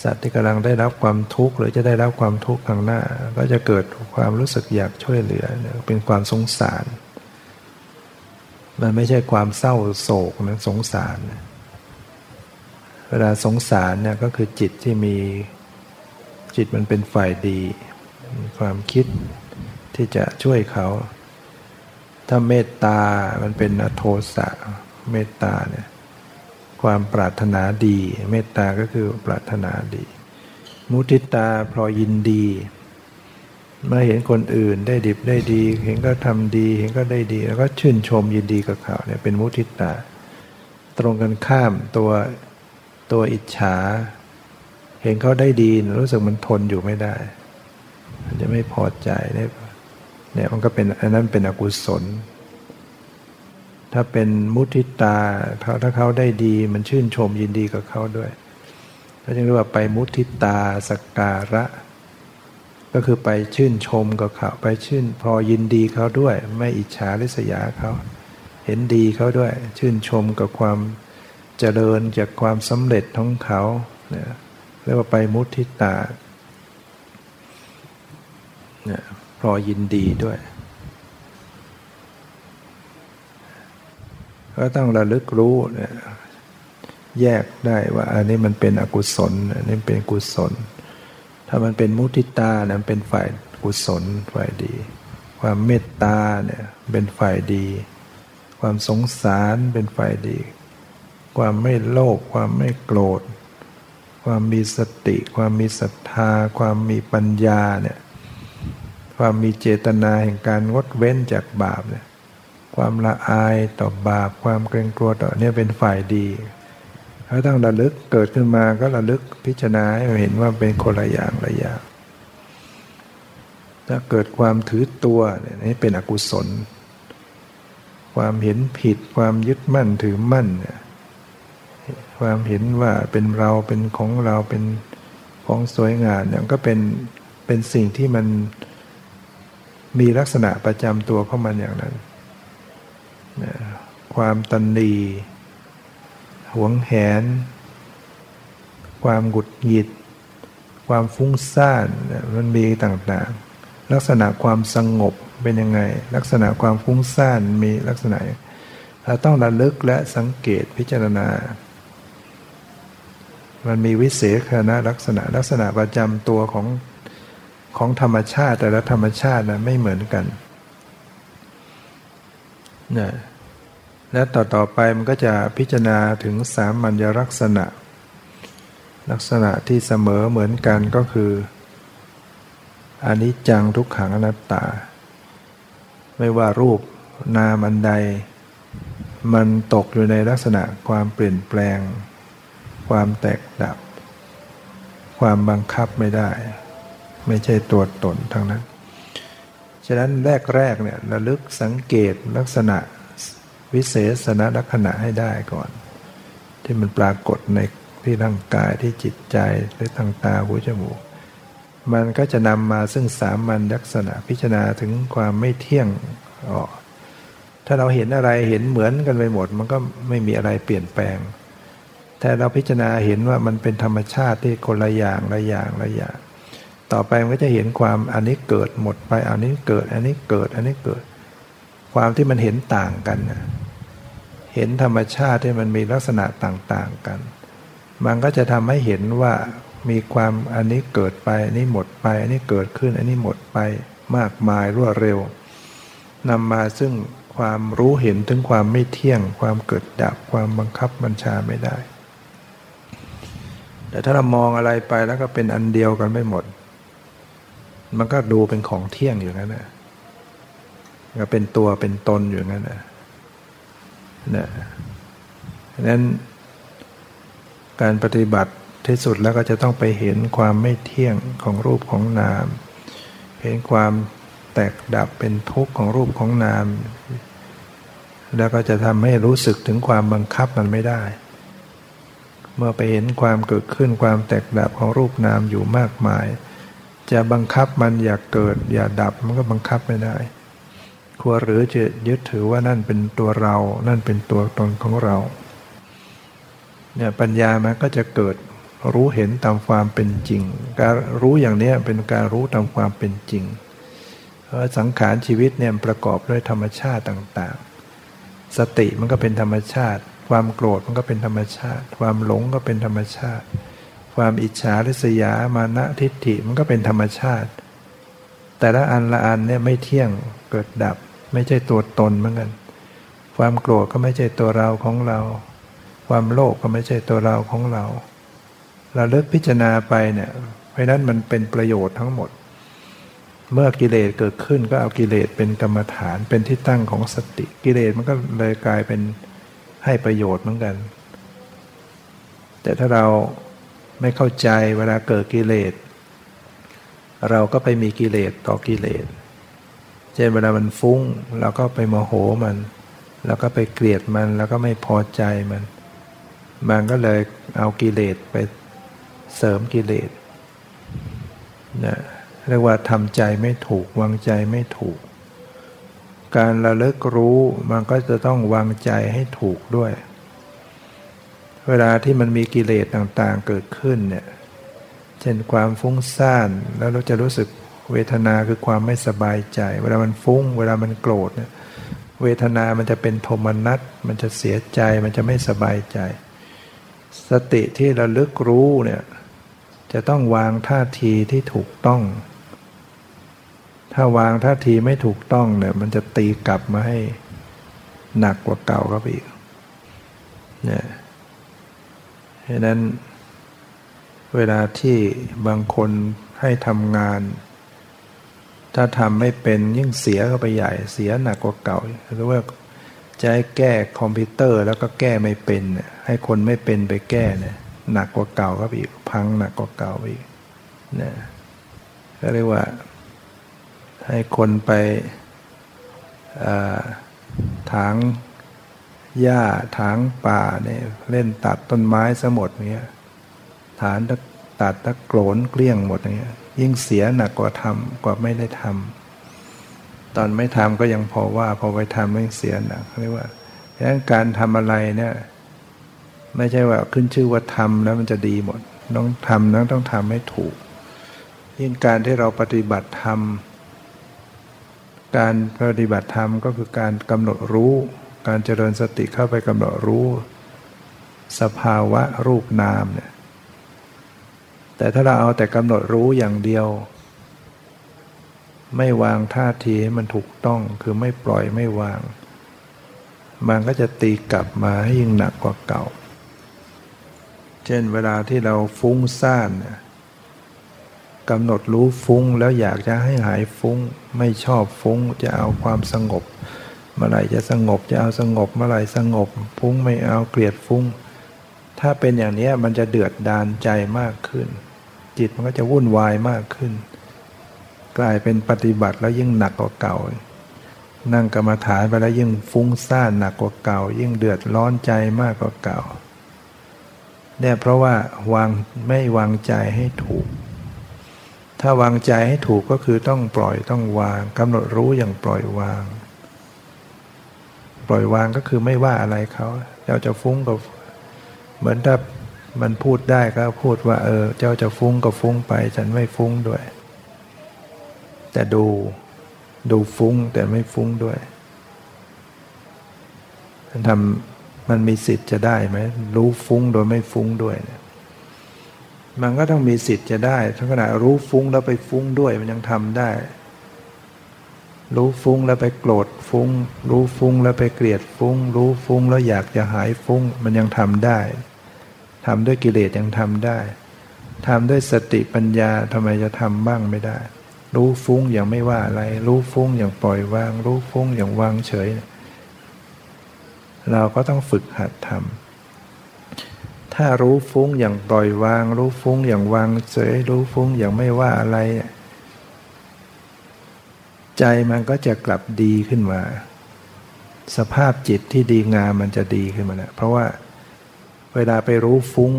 สัตว์ที่กำลังได้รับความทุกข์หรือจะได้รับความทุกข์ข้างหน้า ก็จะเกิดความรู้สึกอยากช่วยเหลือ เป็นความสงสาร มันไม่ใช่ความเศร้าโศกนะสงสาร เวลาสงสารเนี่ยก็คือจิตที่มีจิตมันเป็นฝ่ายดี มีความคิดที่จะช่วยเขา ถ้าเมตตา มันเป็นอโทสะเมตตาเนี่ยความปรารถนาดี เมตตาก็คือปรารถนาดี มุทิตาพลอยยินดีเมื่อเห็นคนอื่นได้ดิบได้ดี เห็นก็ทำดี เห็นก็ได้ดี แล้วก็ชื่นชมยินดีกับเขาเนี่ยเป็นมุทิตา ตรงกันข้ามตัว ตัวอิจฉา เห็นเขาได้ดีรู้สึกมันทนอยู่ไม่ได้ มันจะไม่พอใจเนี่ยเนี่ยมันก็เป็นอันนั้นเป็นอกุศล ถ้าเป็นมุทิตาถ้าเขาได้ดีมันชื่นชมยินดีกับเขาด้วยก็จึงเรียกว่าไปมุทิตาสกการะ ก็คือไปชื่นชมกับเขา ไปชื่นพอยินดีเขาด้วย ไม่อิจฉาริษยาเขา เห็นดีเขาด้วย ชื่นชมกับความ เจริญจากความสำเร็จของเขาเนี่ยเรียกว่าไปมุทิตาเนี่ยพอยินดีด้วย ก็ต้องระลึกรู้เนี่ยแยกได้ว่าอันนี้มันเป็นอกุศลอันนี้เป็นกุศล ถ้ามันเป็นมุทิตาเนี่ยเป็นฝ่ายกุศลฝ่ายดี ความเมตตาเนี่ยเป็นฝ่ายดี ความสงสารเป็นฝ่ายดี ความไม่โลภความไม่โกรธ ความมีสติ ความมีศรัทธา ความมีปัญญาเนี่ยความมีเจตนาแห่งการงดเว้นจากบาปเนี่ยความละอายต่อบาป ความเกรงกลัวต่อเนี่ยเป็นฝ่ายดีถ้าต้องระลึกเกิดขึ้นมาก็ระลึกพิจารณาให้เห็นว่าเป็นคนละอย่างละอย่างถ้าเกิดความถือตัวเนี่ยนี่เป็นอกุศล ความเห็นผิดความยึดมั่นถือมั่นเนี่ย ความเห็นว่าเป็นเราเป็นของเราเป็นของสวยงามเนี่ยก็เป็นเป็นสิ่งที่มันมีลักษณะประจำตัวเข้ามาอย่างนั้นความตันดีหวงแหน ความหงุดหงิด ความฟุ้งซ่านมันมีต่างๆ ลักษณะความสงบเป็นยังไง ลักษณะความฟุ้งซ่านมีลักษณะเราต้องระลึกและสังเกตพิจารณา มันมีวิเศษคณะลักษณะลักษณะประจำตัวของของธรรมชาติแต่ละธรรมชาตินะไม่เหมือนกันนะและต่อต่อไปมันก็จะพิจารณาถึงสามัญลักษณะ ลักษณะที่เสมอเหมือนกันก็คืออันิจจังทุกขังอนัตตา ไม่ว่ารูปนามอันใด มันตกอยู่ในลักษณะความเปลี่ยนแปลง ความแตกดับ ความบังคับไม่ได้ ไม่ใช่ตัวตนทั้งนั้น ฉะนั้นแรกๆเนี่ยระลึกสังเกตลักษณะวิเศษณลักษณะให้ได้ก่อน ที่มันปรากฏในที่ร่างกายที่จิตใจหรือทางตาหูจมูก มันก็จะนำมาซึ่งสามัญลักษณะพิจารณาถึงความไม่เที่ยงออกถ้าเราเห็นอะไรเห็นเหมือนกันไปหมด มันก็ไม่มีอะไรเปลี่ยนแปลง แต่เราพิจารณาเห็นว่ามันเป็นธรรมชาติที่คนละอย่างละอย่างละอย่าง ต่อไปมันก็จะเห็นความอันนี้เกิดหมดไปอันนี้เกิดอันนี้เกิดอันนี้เกิด ความที่มันเห็นต่างกันเห็นธรรมชาติที่มันมีลักษณะต่างๆกัน มันก็จะทำให้เห็นว่ามีความอันนี้เกิดไปอันนี้หมดไป อันนี้เกิดขึ้นอันนี้หมดไปมากมายรวดเร็วนำมาซึ่งความรู้เห็นถึงความไม่เที่ยง ความเกิดดับความบังคับบัญชาไม่ได้ แต่ถ้าเรามองอะไรไปแล้วก็เป็นอันเดียวกันไม่หมด มันก็ดูเป็นของเที่ยงอยู่นั่นแหละก็เป็นตัวเป็นตนอยู่นั่นแหละนะนั้นการปฏิบัติที่สุดแล้วก็จะต้องไปเห็นความไม่เที่ยงของรูปของนาม เห็นความแตกดับเป็นทุกข์ของรูปของนาม แล้วก็จะทำให้รู้สึกถึงความบังคับมันไม่ได้ เมื่อไปเห็นความเกิดขึ้นความแตกดับของรูปนามอยู่มากมาย จะบังคับมันอย่าเกิดอย่าดับมันก็บังคับไม่ได้ ควรหรือจะยึดถือว่านั่นเป็นตัวเรา นั่นเป็นตัวตนของเราเนี่ยปัญญามันก็จะเกิดรู้เห็นตามความเป็นจริง การรู้อย่างนี้เป็นการรู้ตามความเป็นจริง เพราะสังขารชีวิตเนี่ยประกอบด้วยธรรมชาติต่างๆ สติมันก็เป็นธรรมชาติ ความโกรธมันก็เป็นธรรมชาติ ความหลงก็เป็นธรรมชาติ ความอิจฉาริษยามานะทิฏฐิมันก็เป็นธรรมชาติ แต่ละอันละอันเนี่ยไม่เที่ยงเกิดดับ ไม่ใช่ตัวตนเหมือนกัน ความโกรธก็ไม่ใช่ตัวเราของเรา ความโลภก็ไม่ใช่ตัวเราของเรา เราเลิกพิจารณาไปเนี่ยเพราะนั้นมันเป็นประโยชน์ทั้งหมด เมื่อกิเลสเกิดขึ้นก็เอากิเลสเป็นกรรมฐานเป็นที่ตั้งของสติ กิเลสมันก็เลยกลายเป็น ให้ประโยชน์เหมือนกัน แต่ถ้าเราไม่เข้าใจเวลาเกิดกิเลส เราก็ไปมีกิเลสต่อกิเลสเช่นเวลามันฟุ้งเราก็ไปโมโหมันแล้วก็ไปเกลียดมันแล้วก็ไม่พอใจมัน มันก็เลยเอากิเลสไปเสริมกิเลสนะเรียกว่าทำใจไม่ถูกวางใจไม่ถูก การระลึกรู้มันก็จะต้องวางใจให้ถูกด้วย เวลาที่มันมีกิเลสต่างๆเกิดขึ้นเนี่ยเช่นความฟุ้งซ่านแล้วเราจะรู้สึกเวทนาคือความไม่สบายใจ เวลามันฟุ้ง เวลามันโกรธเนี่ยเวทนามันจะเป็นโทมนัสมันจะเสียใจมันจะไม่สบายใจ สติที่ระลึกรู้เนี่ยจะต้องวางท่าทีที่ถูกต้อง ถ้าวางท่าทีไม่ถูกต้องเนี่ยมันจะตีกลับมาให้หนักกว่าเก่าครับอีกเนี่ยฉะนั้นเวลาที่บางคนให้ทำงาน ถ้าทำไม่เป็นยิ่งเสียเข้าไปใหญ่เสียหนักกว่าเก่าหรือว่าจะให้แก้คอมพิวเตอร์แล้วก็แก้ไม่เป็น ให้คนไม่เป็นไปแก้เนี่ยหนักกว่าเก่าครับอีกพังหนักกว่าเก่าอีกนะก็เรียกว่า ให้คนไปถางหญ้าถางป่าเนี่ยเล่นตัดต้นไม้ซะหมดเนี้ยฐานตัดตะโกรนเกลี้ยงหมดเนี้ยยิ่งเสียหนักกว่าทำกว่าไม่ได้ทำตอนไม่ทำก็ยังพอว่าพอไปทำยิ่งเสียหนักเรียกว่าดังนั้นการทำอะไรเนี่ยไม่ใช่ว่าขึ้นชื่อว่าทำแล้วมันจะดีหมด ต้องทำนั้นต้องทำให้ถูก ยิ่งการที่เราปฏิบัติธรรม การปฏิบัติธรรมก็คือการกำหนดรู้ การเจริญสติเข้าไปกำหนดรู้ สภาวะรูปนามเนี่ยแต่ถ้าเราเอาแต่กำหนดรู้อย่างเดียว ไม่วางท่าทีให้มันถูกต้องคือไม่ปล่อยไม่วาง มันก็จะตีกลับมาให้ยิ่งหนักกว่าเก่า เช่นเวลาที่เราฟุ้งซ่านเนี่ย กำหนดรู้ฟุ้งแล้วอยากจะให้หายฟุ้ง ไม่ชอบฟุ้งจะเอาความสงบ เมื่อไหร่จะสงบจะเอาสงบเมื่อไหร่สงบฟุ้งไม่เอาเกลียดฟุ้ง ถ้าเป็นอย่างนี้มันจะเดือดดานใจมากขึ้น จิตมันก็จะวุ่นวายมากขึ้น กลายเป็นปฏิบัติแล้วยิ่งหนักกว่าเก่า นั่งกรรมฐานไปแล้วยิ่งฟุ้งซ่านหนักกว่าเก่า ยิ่งเดือดร้อนใจมากกว่าเก่าเนี่ยเพราะว่าวางไม่วางใจให้ถูก ถ้าวางใจให้ถูกก็คือต้องปล่อยต้องวางกำหนดรู้อย่างปล่อยวาง ปล่อยวางก็คือไม่ว่าอะไรเขาเราจะฟุ้งก็เหมือนถ้ามันพูดได้ก็พูดว่า เออ เจ้าจะฟุ้งก็ฟุ้งไป ฉันไม่ฟุ้งด้วย แต่ดูดูฟุ้งแต่ไม่ฟุ้งด้วยมันทำมันมีสิทธิ์จะได้ไหมรู้ฟุ้งโดยไม่ฟุ้งด้วยเนี่ย มันก็ต้องมีสิทธิ์จะได้ทั้งขณะรู้ฟุ้งแล้วไปฟุ้งด้วยมันยังทำได้ รู้ฟุ้งแล้วไปโกรธฟุ้ง รู้ฟุ้งแล้วไปเกลียดฟุ้ง รู้ฟุ้งแล้วอยากจะหายฟุ้ง มันยังทำได้ทำด้วยกิเลสยังทำได้ทำด้วยสติปัญญาทำไมจะทำบ้างไม่ได้ รู้ฟุ้งอย่างไม่ว่าอะไร รู้ฟุ้งอย่างปล่อยวาง รู้ฟุ้งอย่างวางเฉย เราก็ต้องฝึกหัดทำ ถ้ารู้ฟุ้งอย่างปล่อยวาง รู้ฟุ้งอย่างวางเฉยรู้ฟุ้งอย่างไม่ว่าอะไร ใจมันก็จะกลับดีขึ้นมา สภาพจิตที่ดีงามมันจะดีขึ้นมานะเพราะว่าเวลาไปรู้ฟุ้ง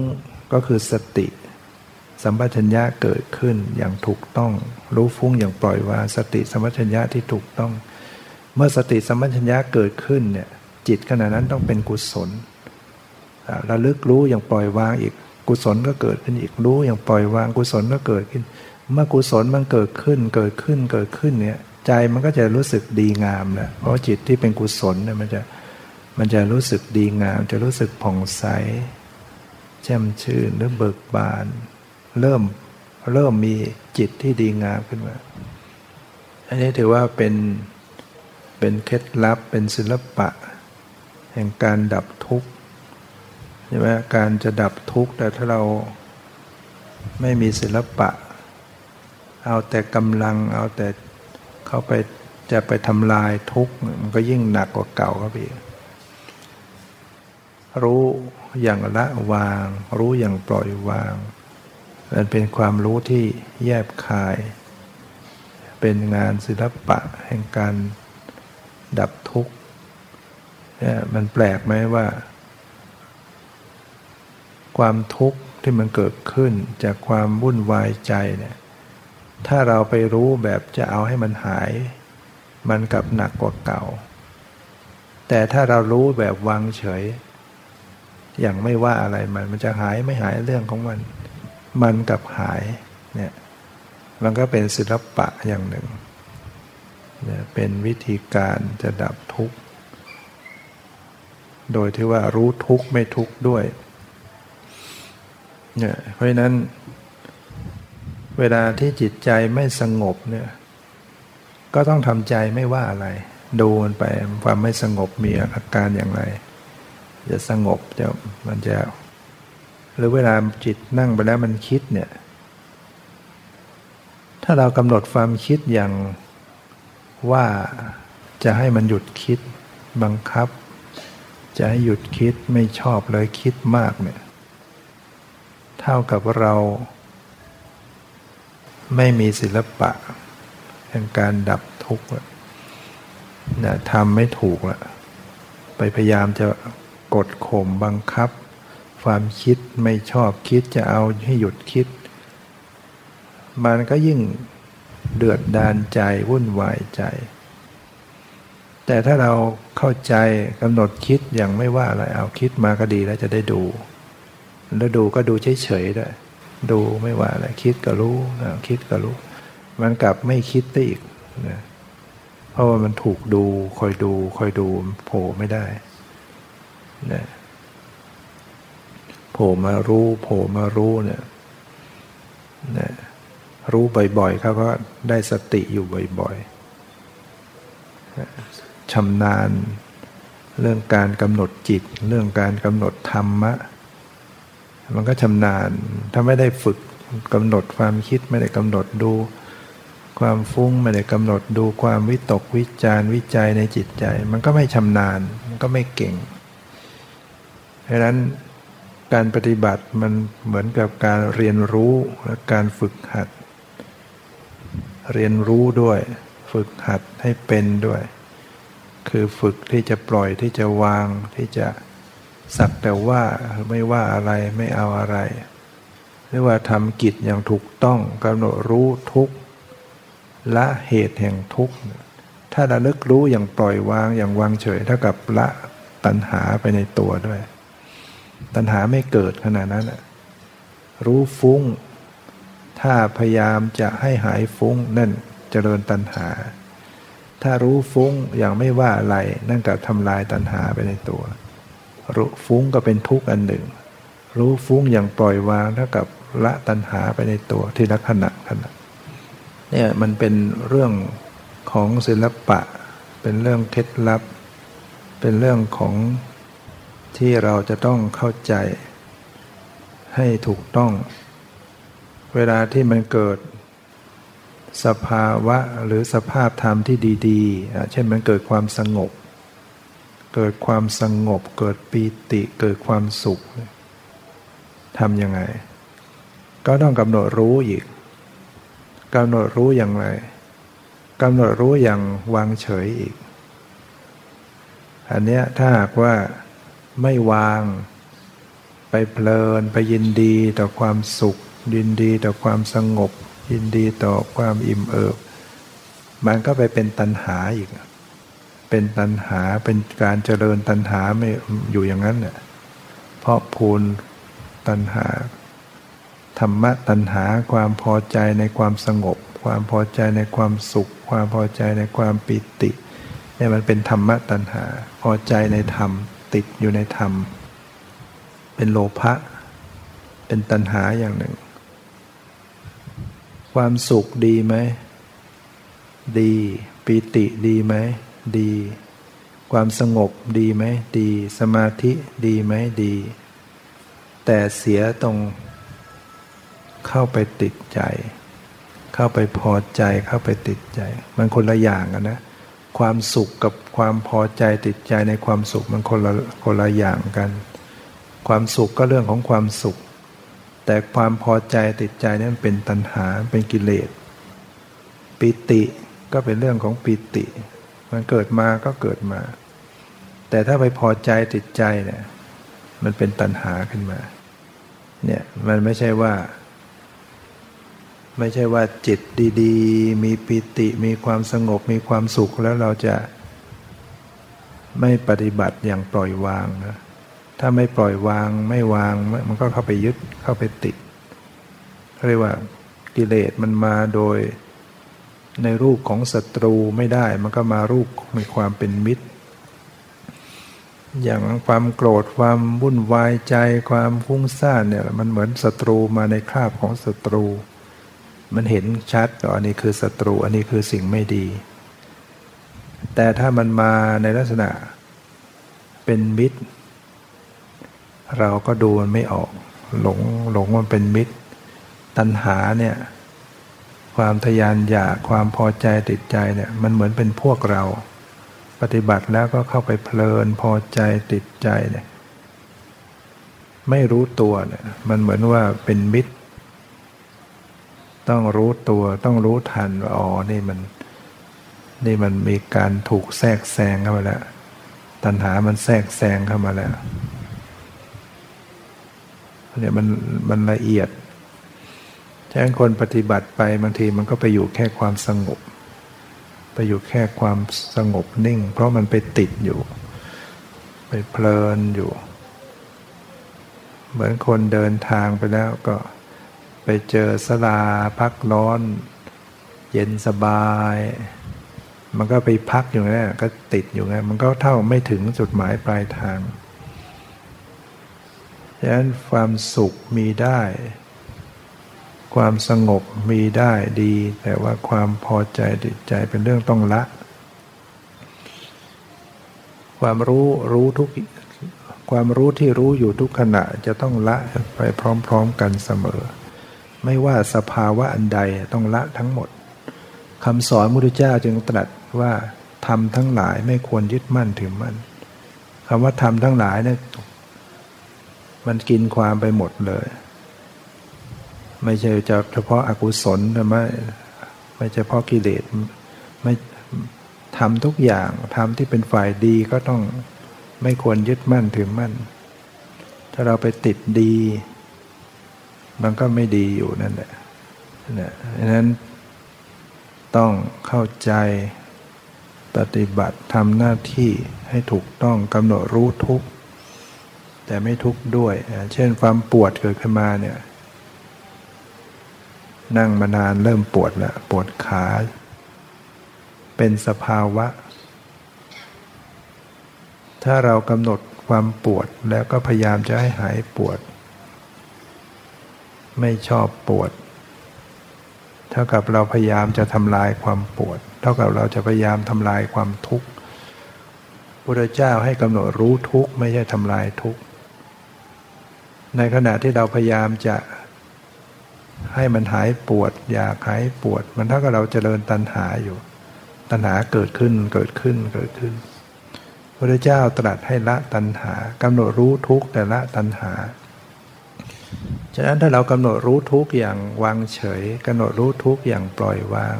ก็คือสติ สัมปชัญญะเกิดขึ้นอย่างถูกต้อง รู้ฟุ้งอย่างปล่อยวางสติสัมปชัญญะที่ถูกต้อง เมื่อสติสัมปชัญญะเกิดขึ้นเนี่ยจิตขณะนั้นต้องเป็นกุศล ระลึกรู้อย่างปล่อยวางอีก กุศลก็เกิดขึ้นอีกรู้อย่างปล่อยวางกุศลก็เกิดขึ้น เมื่อกุศลมันเกิดขึ้นเกิดขึ้นเกิดขึ้นเนี่ยใจมันก็จะรู้สึกดีงามแหละเพราะจิตที่เป็นกุศลเนี่ยมันจะมันจะรู้สึกดีงาม จะรู้สึกผ่องใสแจ่มชื่นหรือเบิกบาน เริ่มเริ่มมีจิตที่ดีงามขึ้นมา อันนี้ถือว่าเป็นเป็นเคล็ดลับเป็นศิลปะ แห่งการดับทุกข์ ใช่ไหมการจะดับทุกข์แต่ถ้าเราไม่มีศิลปะ เอาแต่กำลังเอาแต่เข้าไปจะไปทำลายทุกข์มันก็ยิ่งหนักกว่าเก่าครับพี่รู้อย่างละวาง รู้อย่างปล่อยวาง มันเป็นความรู้ที่แยบคาย เป็นงานศิลปะแห่งการดับทุกข์เนี่ยมันแปลกไหมว่า ความทุกข์ที่มันเกิดขึ้นจากความวุ่นวายใจเนี่ย ถ้าเราไปรู้แบบจะเอาให้มันหาย มันกลับหนักกว่าเก่า แต่ถ้าเรารู้แบบวางเฉย อย่างไม่ว่าอะไรมันมันจะหายไม่หายเรื่องของมัน มันกลับหายเนี่ยมันก็เป็นศิลปะอย่างหนึ่งเนี่ยเป็นวิธีการจะดับทุกข์ โดยที่ว่ารู้ทุกข์ไม่ทุกข์ด้วย เนี่ยเพราะนั้น เวลาที่จิตใจไม่สงบเนี่ยก็ต้องทำใจไม่ว่าอะไร ดูมันไปความไม่สงบมีอาการอย่างไร จะสงบจะมันจะ หรือเวลาจิตนั่งไปแล้วมันคิดเนี่ยถ้าเรากำหนดความคิดอย่างว่าจะให้มันหยุดคิดบังคับ จะให้หยุดคิดไม่ชอบเลยคิดมากเนี่ย เท่ากับเรา ไม่มีศิลปะแห่งการดับทุกข์นะทำไม่ถูกละไปพยายามจะกดข่มบังคับ ความคิดไม่ชอบคิดจะเอาให้หยุดคิด มันก็ยิ่งเดือดดานใจวุ่นวายใจ แต่ถ้าเราเข้าใจกำหนดคิดอย่างไม่ว่าอะไรเอาคิดมาก็ดีแล้วจะได้ดู แล้วดูก็ดูเฉยๆได้ดูไม่ว่าอะไรคิดก็รู้คิดก็รู้ มันกลับไม่คิดได้อีกนะเพราะว่ามันถูกดูคอยดูคอยดูโผล่ไม่ได้นะโผล่มารู้โผล่มารู้เนี่ยนะรู้บ่อยๆเขาก็ได้สติอยู่บ่อยๆชำนาญเรื่องการกำหนดจิต เรื่องการกำหนดธรรมะ มันก็ชำนาญ ถ้าไม่ได้ฝึกกำหนดความคิดไม่ได้กำหนดดู ความฟุ้งไม่ได้กำหนดดูความวิตกวิจารวิจัยในจิตใจ มันก็ไม่ชำนาญ มันก็ไม่เก่งเพราะนั้นการปฏิบัติมันเหมือนกับการเรียนรู้และการฝึกหัด เรียนรู้ด้วย ฝึกหัดให้เป็นด้วย คือฝึกที่จะปล่อยที่จะวางที่จะ สักแต่ว่าไม่ว่าอะไรไม่เอาอะไรเรียกว่าทำกิจอย่างถูกต้องกำหนดรู้ทุกละเหตุแห่งทุกถ้าระลึกรู้อย่างปล่อยวางอย่างวางเฉยเท่ากับละตัณหาไปในตัวด้วย ตัณหาไม่เกิดขนาดนั้นรู้ฟุ้ง ถ้าพยายามจะให้หายฟุ้งนั่นเจริญตัณหา ถ้ารู้ฟุ้งอย่างไม่ว่าอะไรนั่นกับทำลายตัณหาไปในตัว รู้ฟุ้งก็เป็นทุกข์อันหนึ่ง รู้ฟุ้งอย่างปล่อยวางเท่ากับละตัณหาไปในตัวที่ละขณะขณะเนี่ยมันเป็นเรื่องของศิลปะ เป็นเรื่องเคล็ดลับ เป็นเรื่องของที่เราจะต้องเข้าใจ ให้ถูกต้อง เวลาที่มันเกิดสภาวะหรือสภาพธรรมที่ดี ๆ เช่นมันเกิดความสงบ เกิดความสงบ เกิดปีติเกิดความสุขทำยังไง ก็ต้องกำหนดรู้อีกกำหนดรู้อย่างไรกำหนดรู้อย่างวางเฉยอีก อันเนี้ยถ้าหากว่าไม่วางไปเพลินไปยินดีต่อความสุข ยินดีต่อความสงบ ยินดีต่อความอิ่มเอิบ มันก็ไปเป็นตัณหาอีก เป็นตัณหาเป็นการเจริญตัณหาไม่อยู่อย่างนั้นเนี่ยเพราะพูนตัณหา ธรรมะตัณหาความพอใจในความสงบ ความพอใจในความสุข ความพอใจในความปิติเนี่ยมันเป็นธรรมะตัณหา พอใจในธรรม ติดอยู่ในธรรม เป็นโลภะเป็นตัณหาอย่างหนึ่ง ความสุขดีไหม ดีปีติดีไหม ดี ความสงบดีไหมดี สมาธิดีไหมดี แต่เสียตรง เข้าไปติดใจ เข้าไปพอใจเข้าไปติดใจ มันคนละอย่างกันนะ ความสุขกับความพอใจติดใจในความสุขมันคนละคนละอย่างกัน ความสุขก็เรื่องของความสุข แต่ความพอใจติดใจนี่มันเป็นตัณหาเป็นกิเลสปิติก็เป็นเรื่องของปิติ มันเกิดมาก็เกิดมา แต่ถ้าไปพอใจติดใจเนี่ย มันเป็นตัณหาขึ้นมา เนี่ยมันไม่ใช่ว่า ไม่ใช่ว่าจิตดีๆ มีปิติมีความสงบมีความสุขแล้วเราจะไม่ปฏิบัติอย่างปล่อยวางนะถ้าไม่ปล่อยวางไม่วางมันก็เข้าไปยึดเข้าไปติดเรียกว่ากิเลสมันมาโดย ในรูปของศัตรูไม่ได้ มันก็มารูปมีความเป็นมิตร อย่างความโกรธความวุ่นวายใจความฟุ้งซ่านเนี่ยมันเหมือนศัตรูมาในคราบของศัตรู มันเห็นชัดว่าอันนี้คือศัตรูอันนี้คือสิ่งไม่ดี แต่ถ้ามันมาในลักษณะเป็นมิตร เราก็ดูมันไม่ออก หลงหลงมันเป็นมิตร ตัณหาเนี่ย ความทยานอยากความพอใจติดใจเนี่ยมันเหมือนเป็นพวกเรา ปฏิบัติแล้วก็เข้าไปเพลินพอใจติดใจเนี่ยไม่รู้ตัวเนี่ยมันเหมือนว่าเป็นมิตร ต้องรู้ตัวต้องรู้ทันว่าอ๋อนี่มัน นี่มันมีการถูกแทรกแซงเข้ามาแล้ว ตัณหามันแทรกแซงเข้ามาแล้วเนี่ยมันมันละเอียด ฉะนั้นคนปฏิบัติไปบางทีมันก็ไปอยู่แค่ความสงบ ไปอยู่แค่ความสงบนิ่ง เพราะมันไปติดอยู่ ไปเพลินอยู่ เหมือนคนเดินทางไปแล้วก็ไปเจอสลาพักร้อน เย็นสบาย มันก็ไปพักอยู่นั่นก็ติดอยู่ไงมันก็เท่าไม่ถึงจุดหมายปลายทางฉะนั้นความสุขมีได้ ความสงบมีได้ดี แต่ว่าความพอใจติดใจเป็นเรื่องต้องละ ความรู้รู้ทุกความรู้ที่รู้อยู่ทุกขณะจะต้องละไปพร้อมๆกันเสมอ ไม่ว่าสภาวะอันใดต้องละทั้งหมดคำสอนมุทธเจ้าจึงตรัสว่าทำทั้งหลายไม่ควรยึดมั่นถือมั่นคำว่าทำทั้งหลายเนี่ยมันกินความไปหมดเลย ไม่ใช่จะเฉพาะอากุศลไม่ไม่เฉพาะกิเลสไม่ทำทุกอย่างทำที่เป็นฝ่ายดีก็ต้องไม่ควรยึดมั่นถือมั่น ถ้าเราไปติดดี มันก็ไม่ดีอยู่นั่นแหละนะดังนั้นต้องเข้าใจปฏิบัติทำหน้าที่ให้ถูกต้องกำหนดรู้ทุกแต่ไม่ทุกด้วย เช่นความปวดเกิดขึ้นมาเนี่ย นั่งมานานเริ่มปวดแล้วปวดขา เป็นสภาวะ ถ้าเรากำหนดความปวดแล้วก็พยายามจะให้หายปวด ไม่ชอบปวด เท่ากับเราพยายามจะทำลายความปวด เท่ากับเราจะพยายามทำลายความทุกข์พระเจ้าให้กำหนดรู้ทุกข์ไม่ใช่ทำลายทุกข์ในขณะที่เราพยายามจะ ให้มันหายปวด อยากหายปวด มันเท่ากับเราเจริญตัณหาอยู่ ตัณหาเกิดขึ้นเกิดขึ้นเกิดขึ้นพระเจ้าตรัสให้ละตัณหากำหนดรู้ทุกแต่ละตัณหา ฉะนั้นถ้าเรากำหนดรู้ทุกอย่างวางเฉยกำหนดรู้ทุกอย่างปล่อยวาง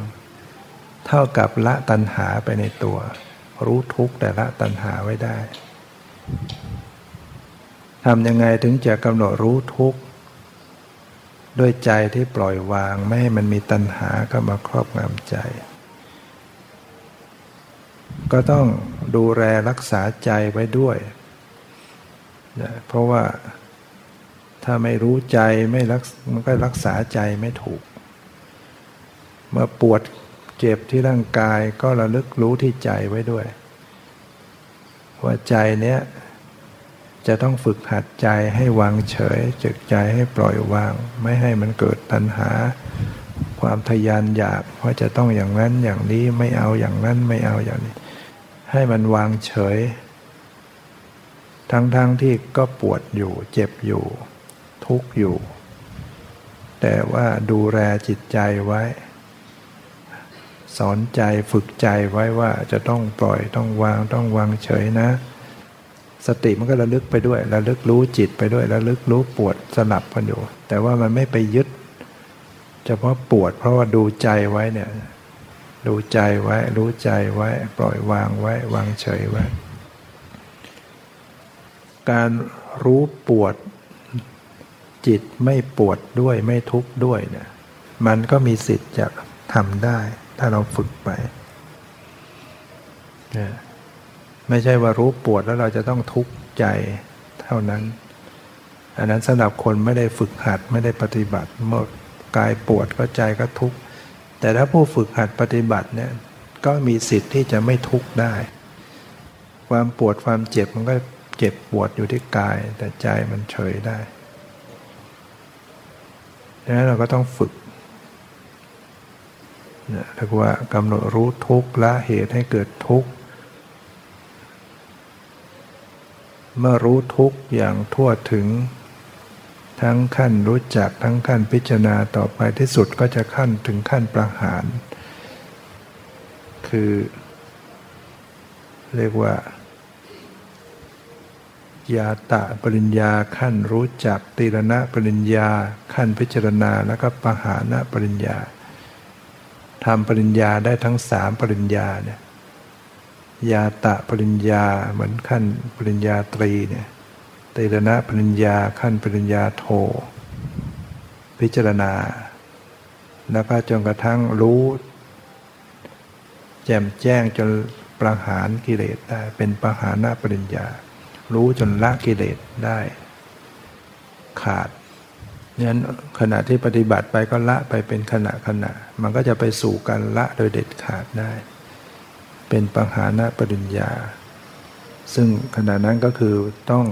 เท่ากับละตัณหาไปในตัว รู้ทุกแต่ละตัณหาไว้ได้ทำยังไงถึงจะกำหนดรู้ทุก ด้วยใจที่ปล่อยวาง ไม่ให้มันมีตัณหาเข้ามาครอบงำใจ ก็ต้องดูแลรักษาใจไว้ด้วยนะเพราะว่าถ้าไม่รู้ใจไม่รักมันก็รักษาใจไม่ถูก เมื่อปวดเจ็บที่ร่างกายก็ระลึกรู้ที่ใจไว้ด้วย ว่าใจเนี้ย จะต้องฝึกหัดใจให้วางเฉยจึกใจให้ปล่อยวาง ไม่ให้มันเกิดตัณหา ความทยานอยากว่าจะต้องอย่างนั้นอย่างนี้ไม่เอาอย่างนั้นไม่เอาอย่างนี้ ให้มันวางเฉย ทั้งๆทที่ก็ปวดอยู่เจ็บอยู่ ทุกข์อยู่ แต่ว่าดูแลจิตใจไว้ สอนใจฝึกใจไว้ว่าจะต้องปล่อยต้องวางต้องวางเฉยนะ สติมันก็ระลึกไปด้วย ระลึกรู้จิตไปด้วย ระลึกรู้ปวดสลับกันอยู่ แต่ว่ามันไม่ไปยึด เฉพาะปวด เพราะว่าดูใจไว้เนี่ยดูใจไว้ รู้ใจไว้ ปล่อยวางไว้ วางเฉยไว้ การรู้ปวด จิตไม่ปวดด้วยไม่ทุกข์ด้วยเนี่ยมันก็มีสิทธิ์จะทำได้ ถ้าเราฝึกไปเนี่ย ไม่ใช่ว่ารู้ปวดแล้วเราจะต้องทุกข์ใจเท่านั้น อันนั้นสำหรับคนไม่ได้ฝึกหัดไม่ได้ปฏิบัติเมื่อกายปวดก็ใจก็ทุกข์แต่ถ้าผู้ฝึกหัดปฏิบัติเนี่ยก็มีสิทธิ์ที่จะไม่ทุกข์ได้ ความปวดความเจ็บมันก็เจ็บปวดอยู่ที่กาย แต่ใจมันเฉยได้ดังนั้นเราก็ต้องฝึกเนี่ยเรียกว่ากำหนดรู้ทุกข์ละเหตุให้เกิดทุกข์ เมื่อรู้ทุกอย่างทั่วถึง ทั้งขั้นรู้จักทั้งขั้นพิจารณาต่อไปที่สุดก็จะขั้นถึงขั้นประหาร คือ เรียกว่ายาตะปริญญาขั้นรู้จักตีรณะปริญญา ขั้นพิจารณาแล้วก็ปหานะปริญญาทำปริญญาได้ทั้งสามปริญญาเนี่ย ยาตะปริญญาเหมือนขั้นปริญญาตรีเนี่ยเตรณะปริญญาขั้นปริญญาโท พิจารณา แล้วก็จนกระทั่งรู้ แจ่มแจ้งจนประหารกิเลสได้เป็นประหานะปริญญา รู้จนละกิเลสได้ ขาดนั้นขณะที่ปฏิบัติไปก็ละไปเป็นขณะขณะ มันก็จะไปสู่การละโดยเด็ดขาดได้ เป็นปัญหาณปริญญา ซึ่งขณะนั้นก็คือต้อง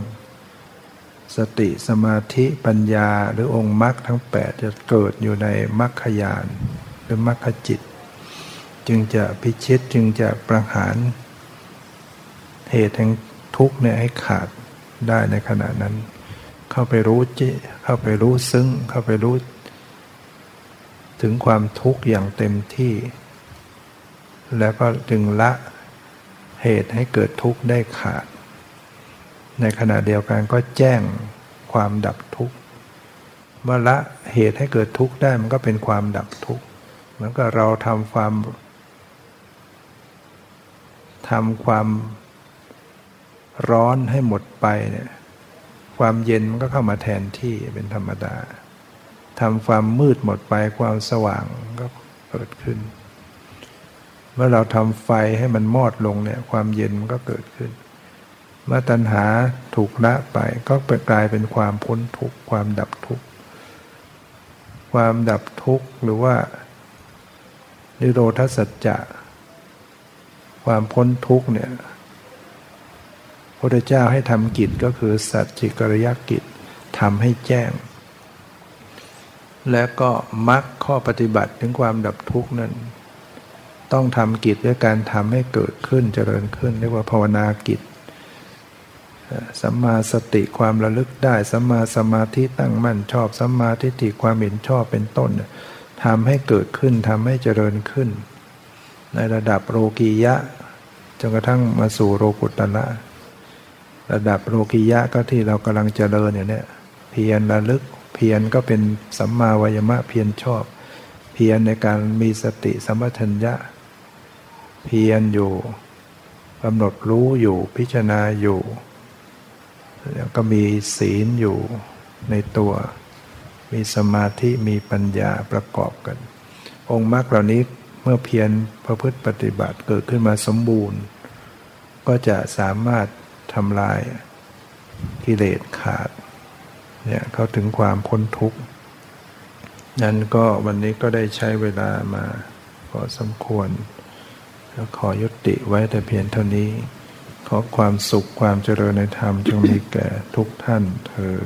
สติสมาธิปัญญาหรือองค์มรรคทั้ง 8 จะเกิดอยู่ในมรรคยานหรือมรรคจิต จึงจะพิชิตจึงจะประหาร เหตุแห่งทุกข์เนี่ยให้ขาดได้ในขณะนั้น เข้าไปรู้จิเข้าไปรู้ซึ้งเข้าไปรู้ ถึงความทุกข์อย่างเต็มที่ แล้วก็จึงละเหตุให้เกิดทุกข์ได้ขาด ในขณะเดียวกันก็แจ้งความดับทุกข์เมื่อละเหตุให้เกิดทุกข์ได้มันก็เป็นความดับทุกข์เหมือนกับเราทำความทำความร้อนให้หมดไปเนี่ยความเย็นมันก็เข้ามาแทนที่เป็นธรรมดาทำความมืดหมดไปความสว่างก็เกิดขึ้น เมื่อเราทำไฟให้มันมอดลงเนี่ยความเย็นมันก็เกิดขึ้น เมื่อตัณหาถูกละไปก็กลายเป็นความพ้นทุกข์ความดับทุกข์ความดับทุกข์หรือว่า นิโรธสัจจะความพ้นทุกข์เนี่ยพระเจ้าให้ทำกิจก็คือสัจจิกริยกิจทำให้แจ้ง และก็มักข้อปฏิบัติถึงความดับทุกข์นั้น ต้องทำกิจด้วยการทำให้เกิดขึ้นเจริญขึ้น เรียกว่าภาวนากิจสัมมาสติความระลึกได้สัมมาสมาธิตั้งมั่นชอบสัมมาทิฏฐิความเห็นชอบเป็นต้นทำให้เกิดขึ้นทำให้เจริญขึ้น ในระดับโลกียะจนกระทั่งมาสู่โลกุตละระดับโลกิยะก็ที่เรากำลังเจริญอยู่เนี่ยเพียรระลึกเพียรก็เป็นสัมมาวายมะเพียรชอบ เพียรในการมีสติสัมปชัญญะ เพียรอยู่กำหนดรู้อยู่พิจารณาอยู่ แล้วก็มีศีลอยู่ในตัว มีสมาธิมีปัญญาประกอบกัน องค์มรรคเหล่านี้เมื่อเพียรประพฤติปฏิบัติเกิดขึ้นมาสมบูรณ์ ก็จะสามารถทำลายกิเลสขาดเนี่ยเขาถึงความพ้นทุกข์นั้นก็วันนี้ก็ได้ใช้เวลามาพอสมควร แล้วขอยุติไว้แต่เพียงเท่านี้ ขอความสุขความเจริญในธรรมจงมีแก่ทุกท่านเธอ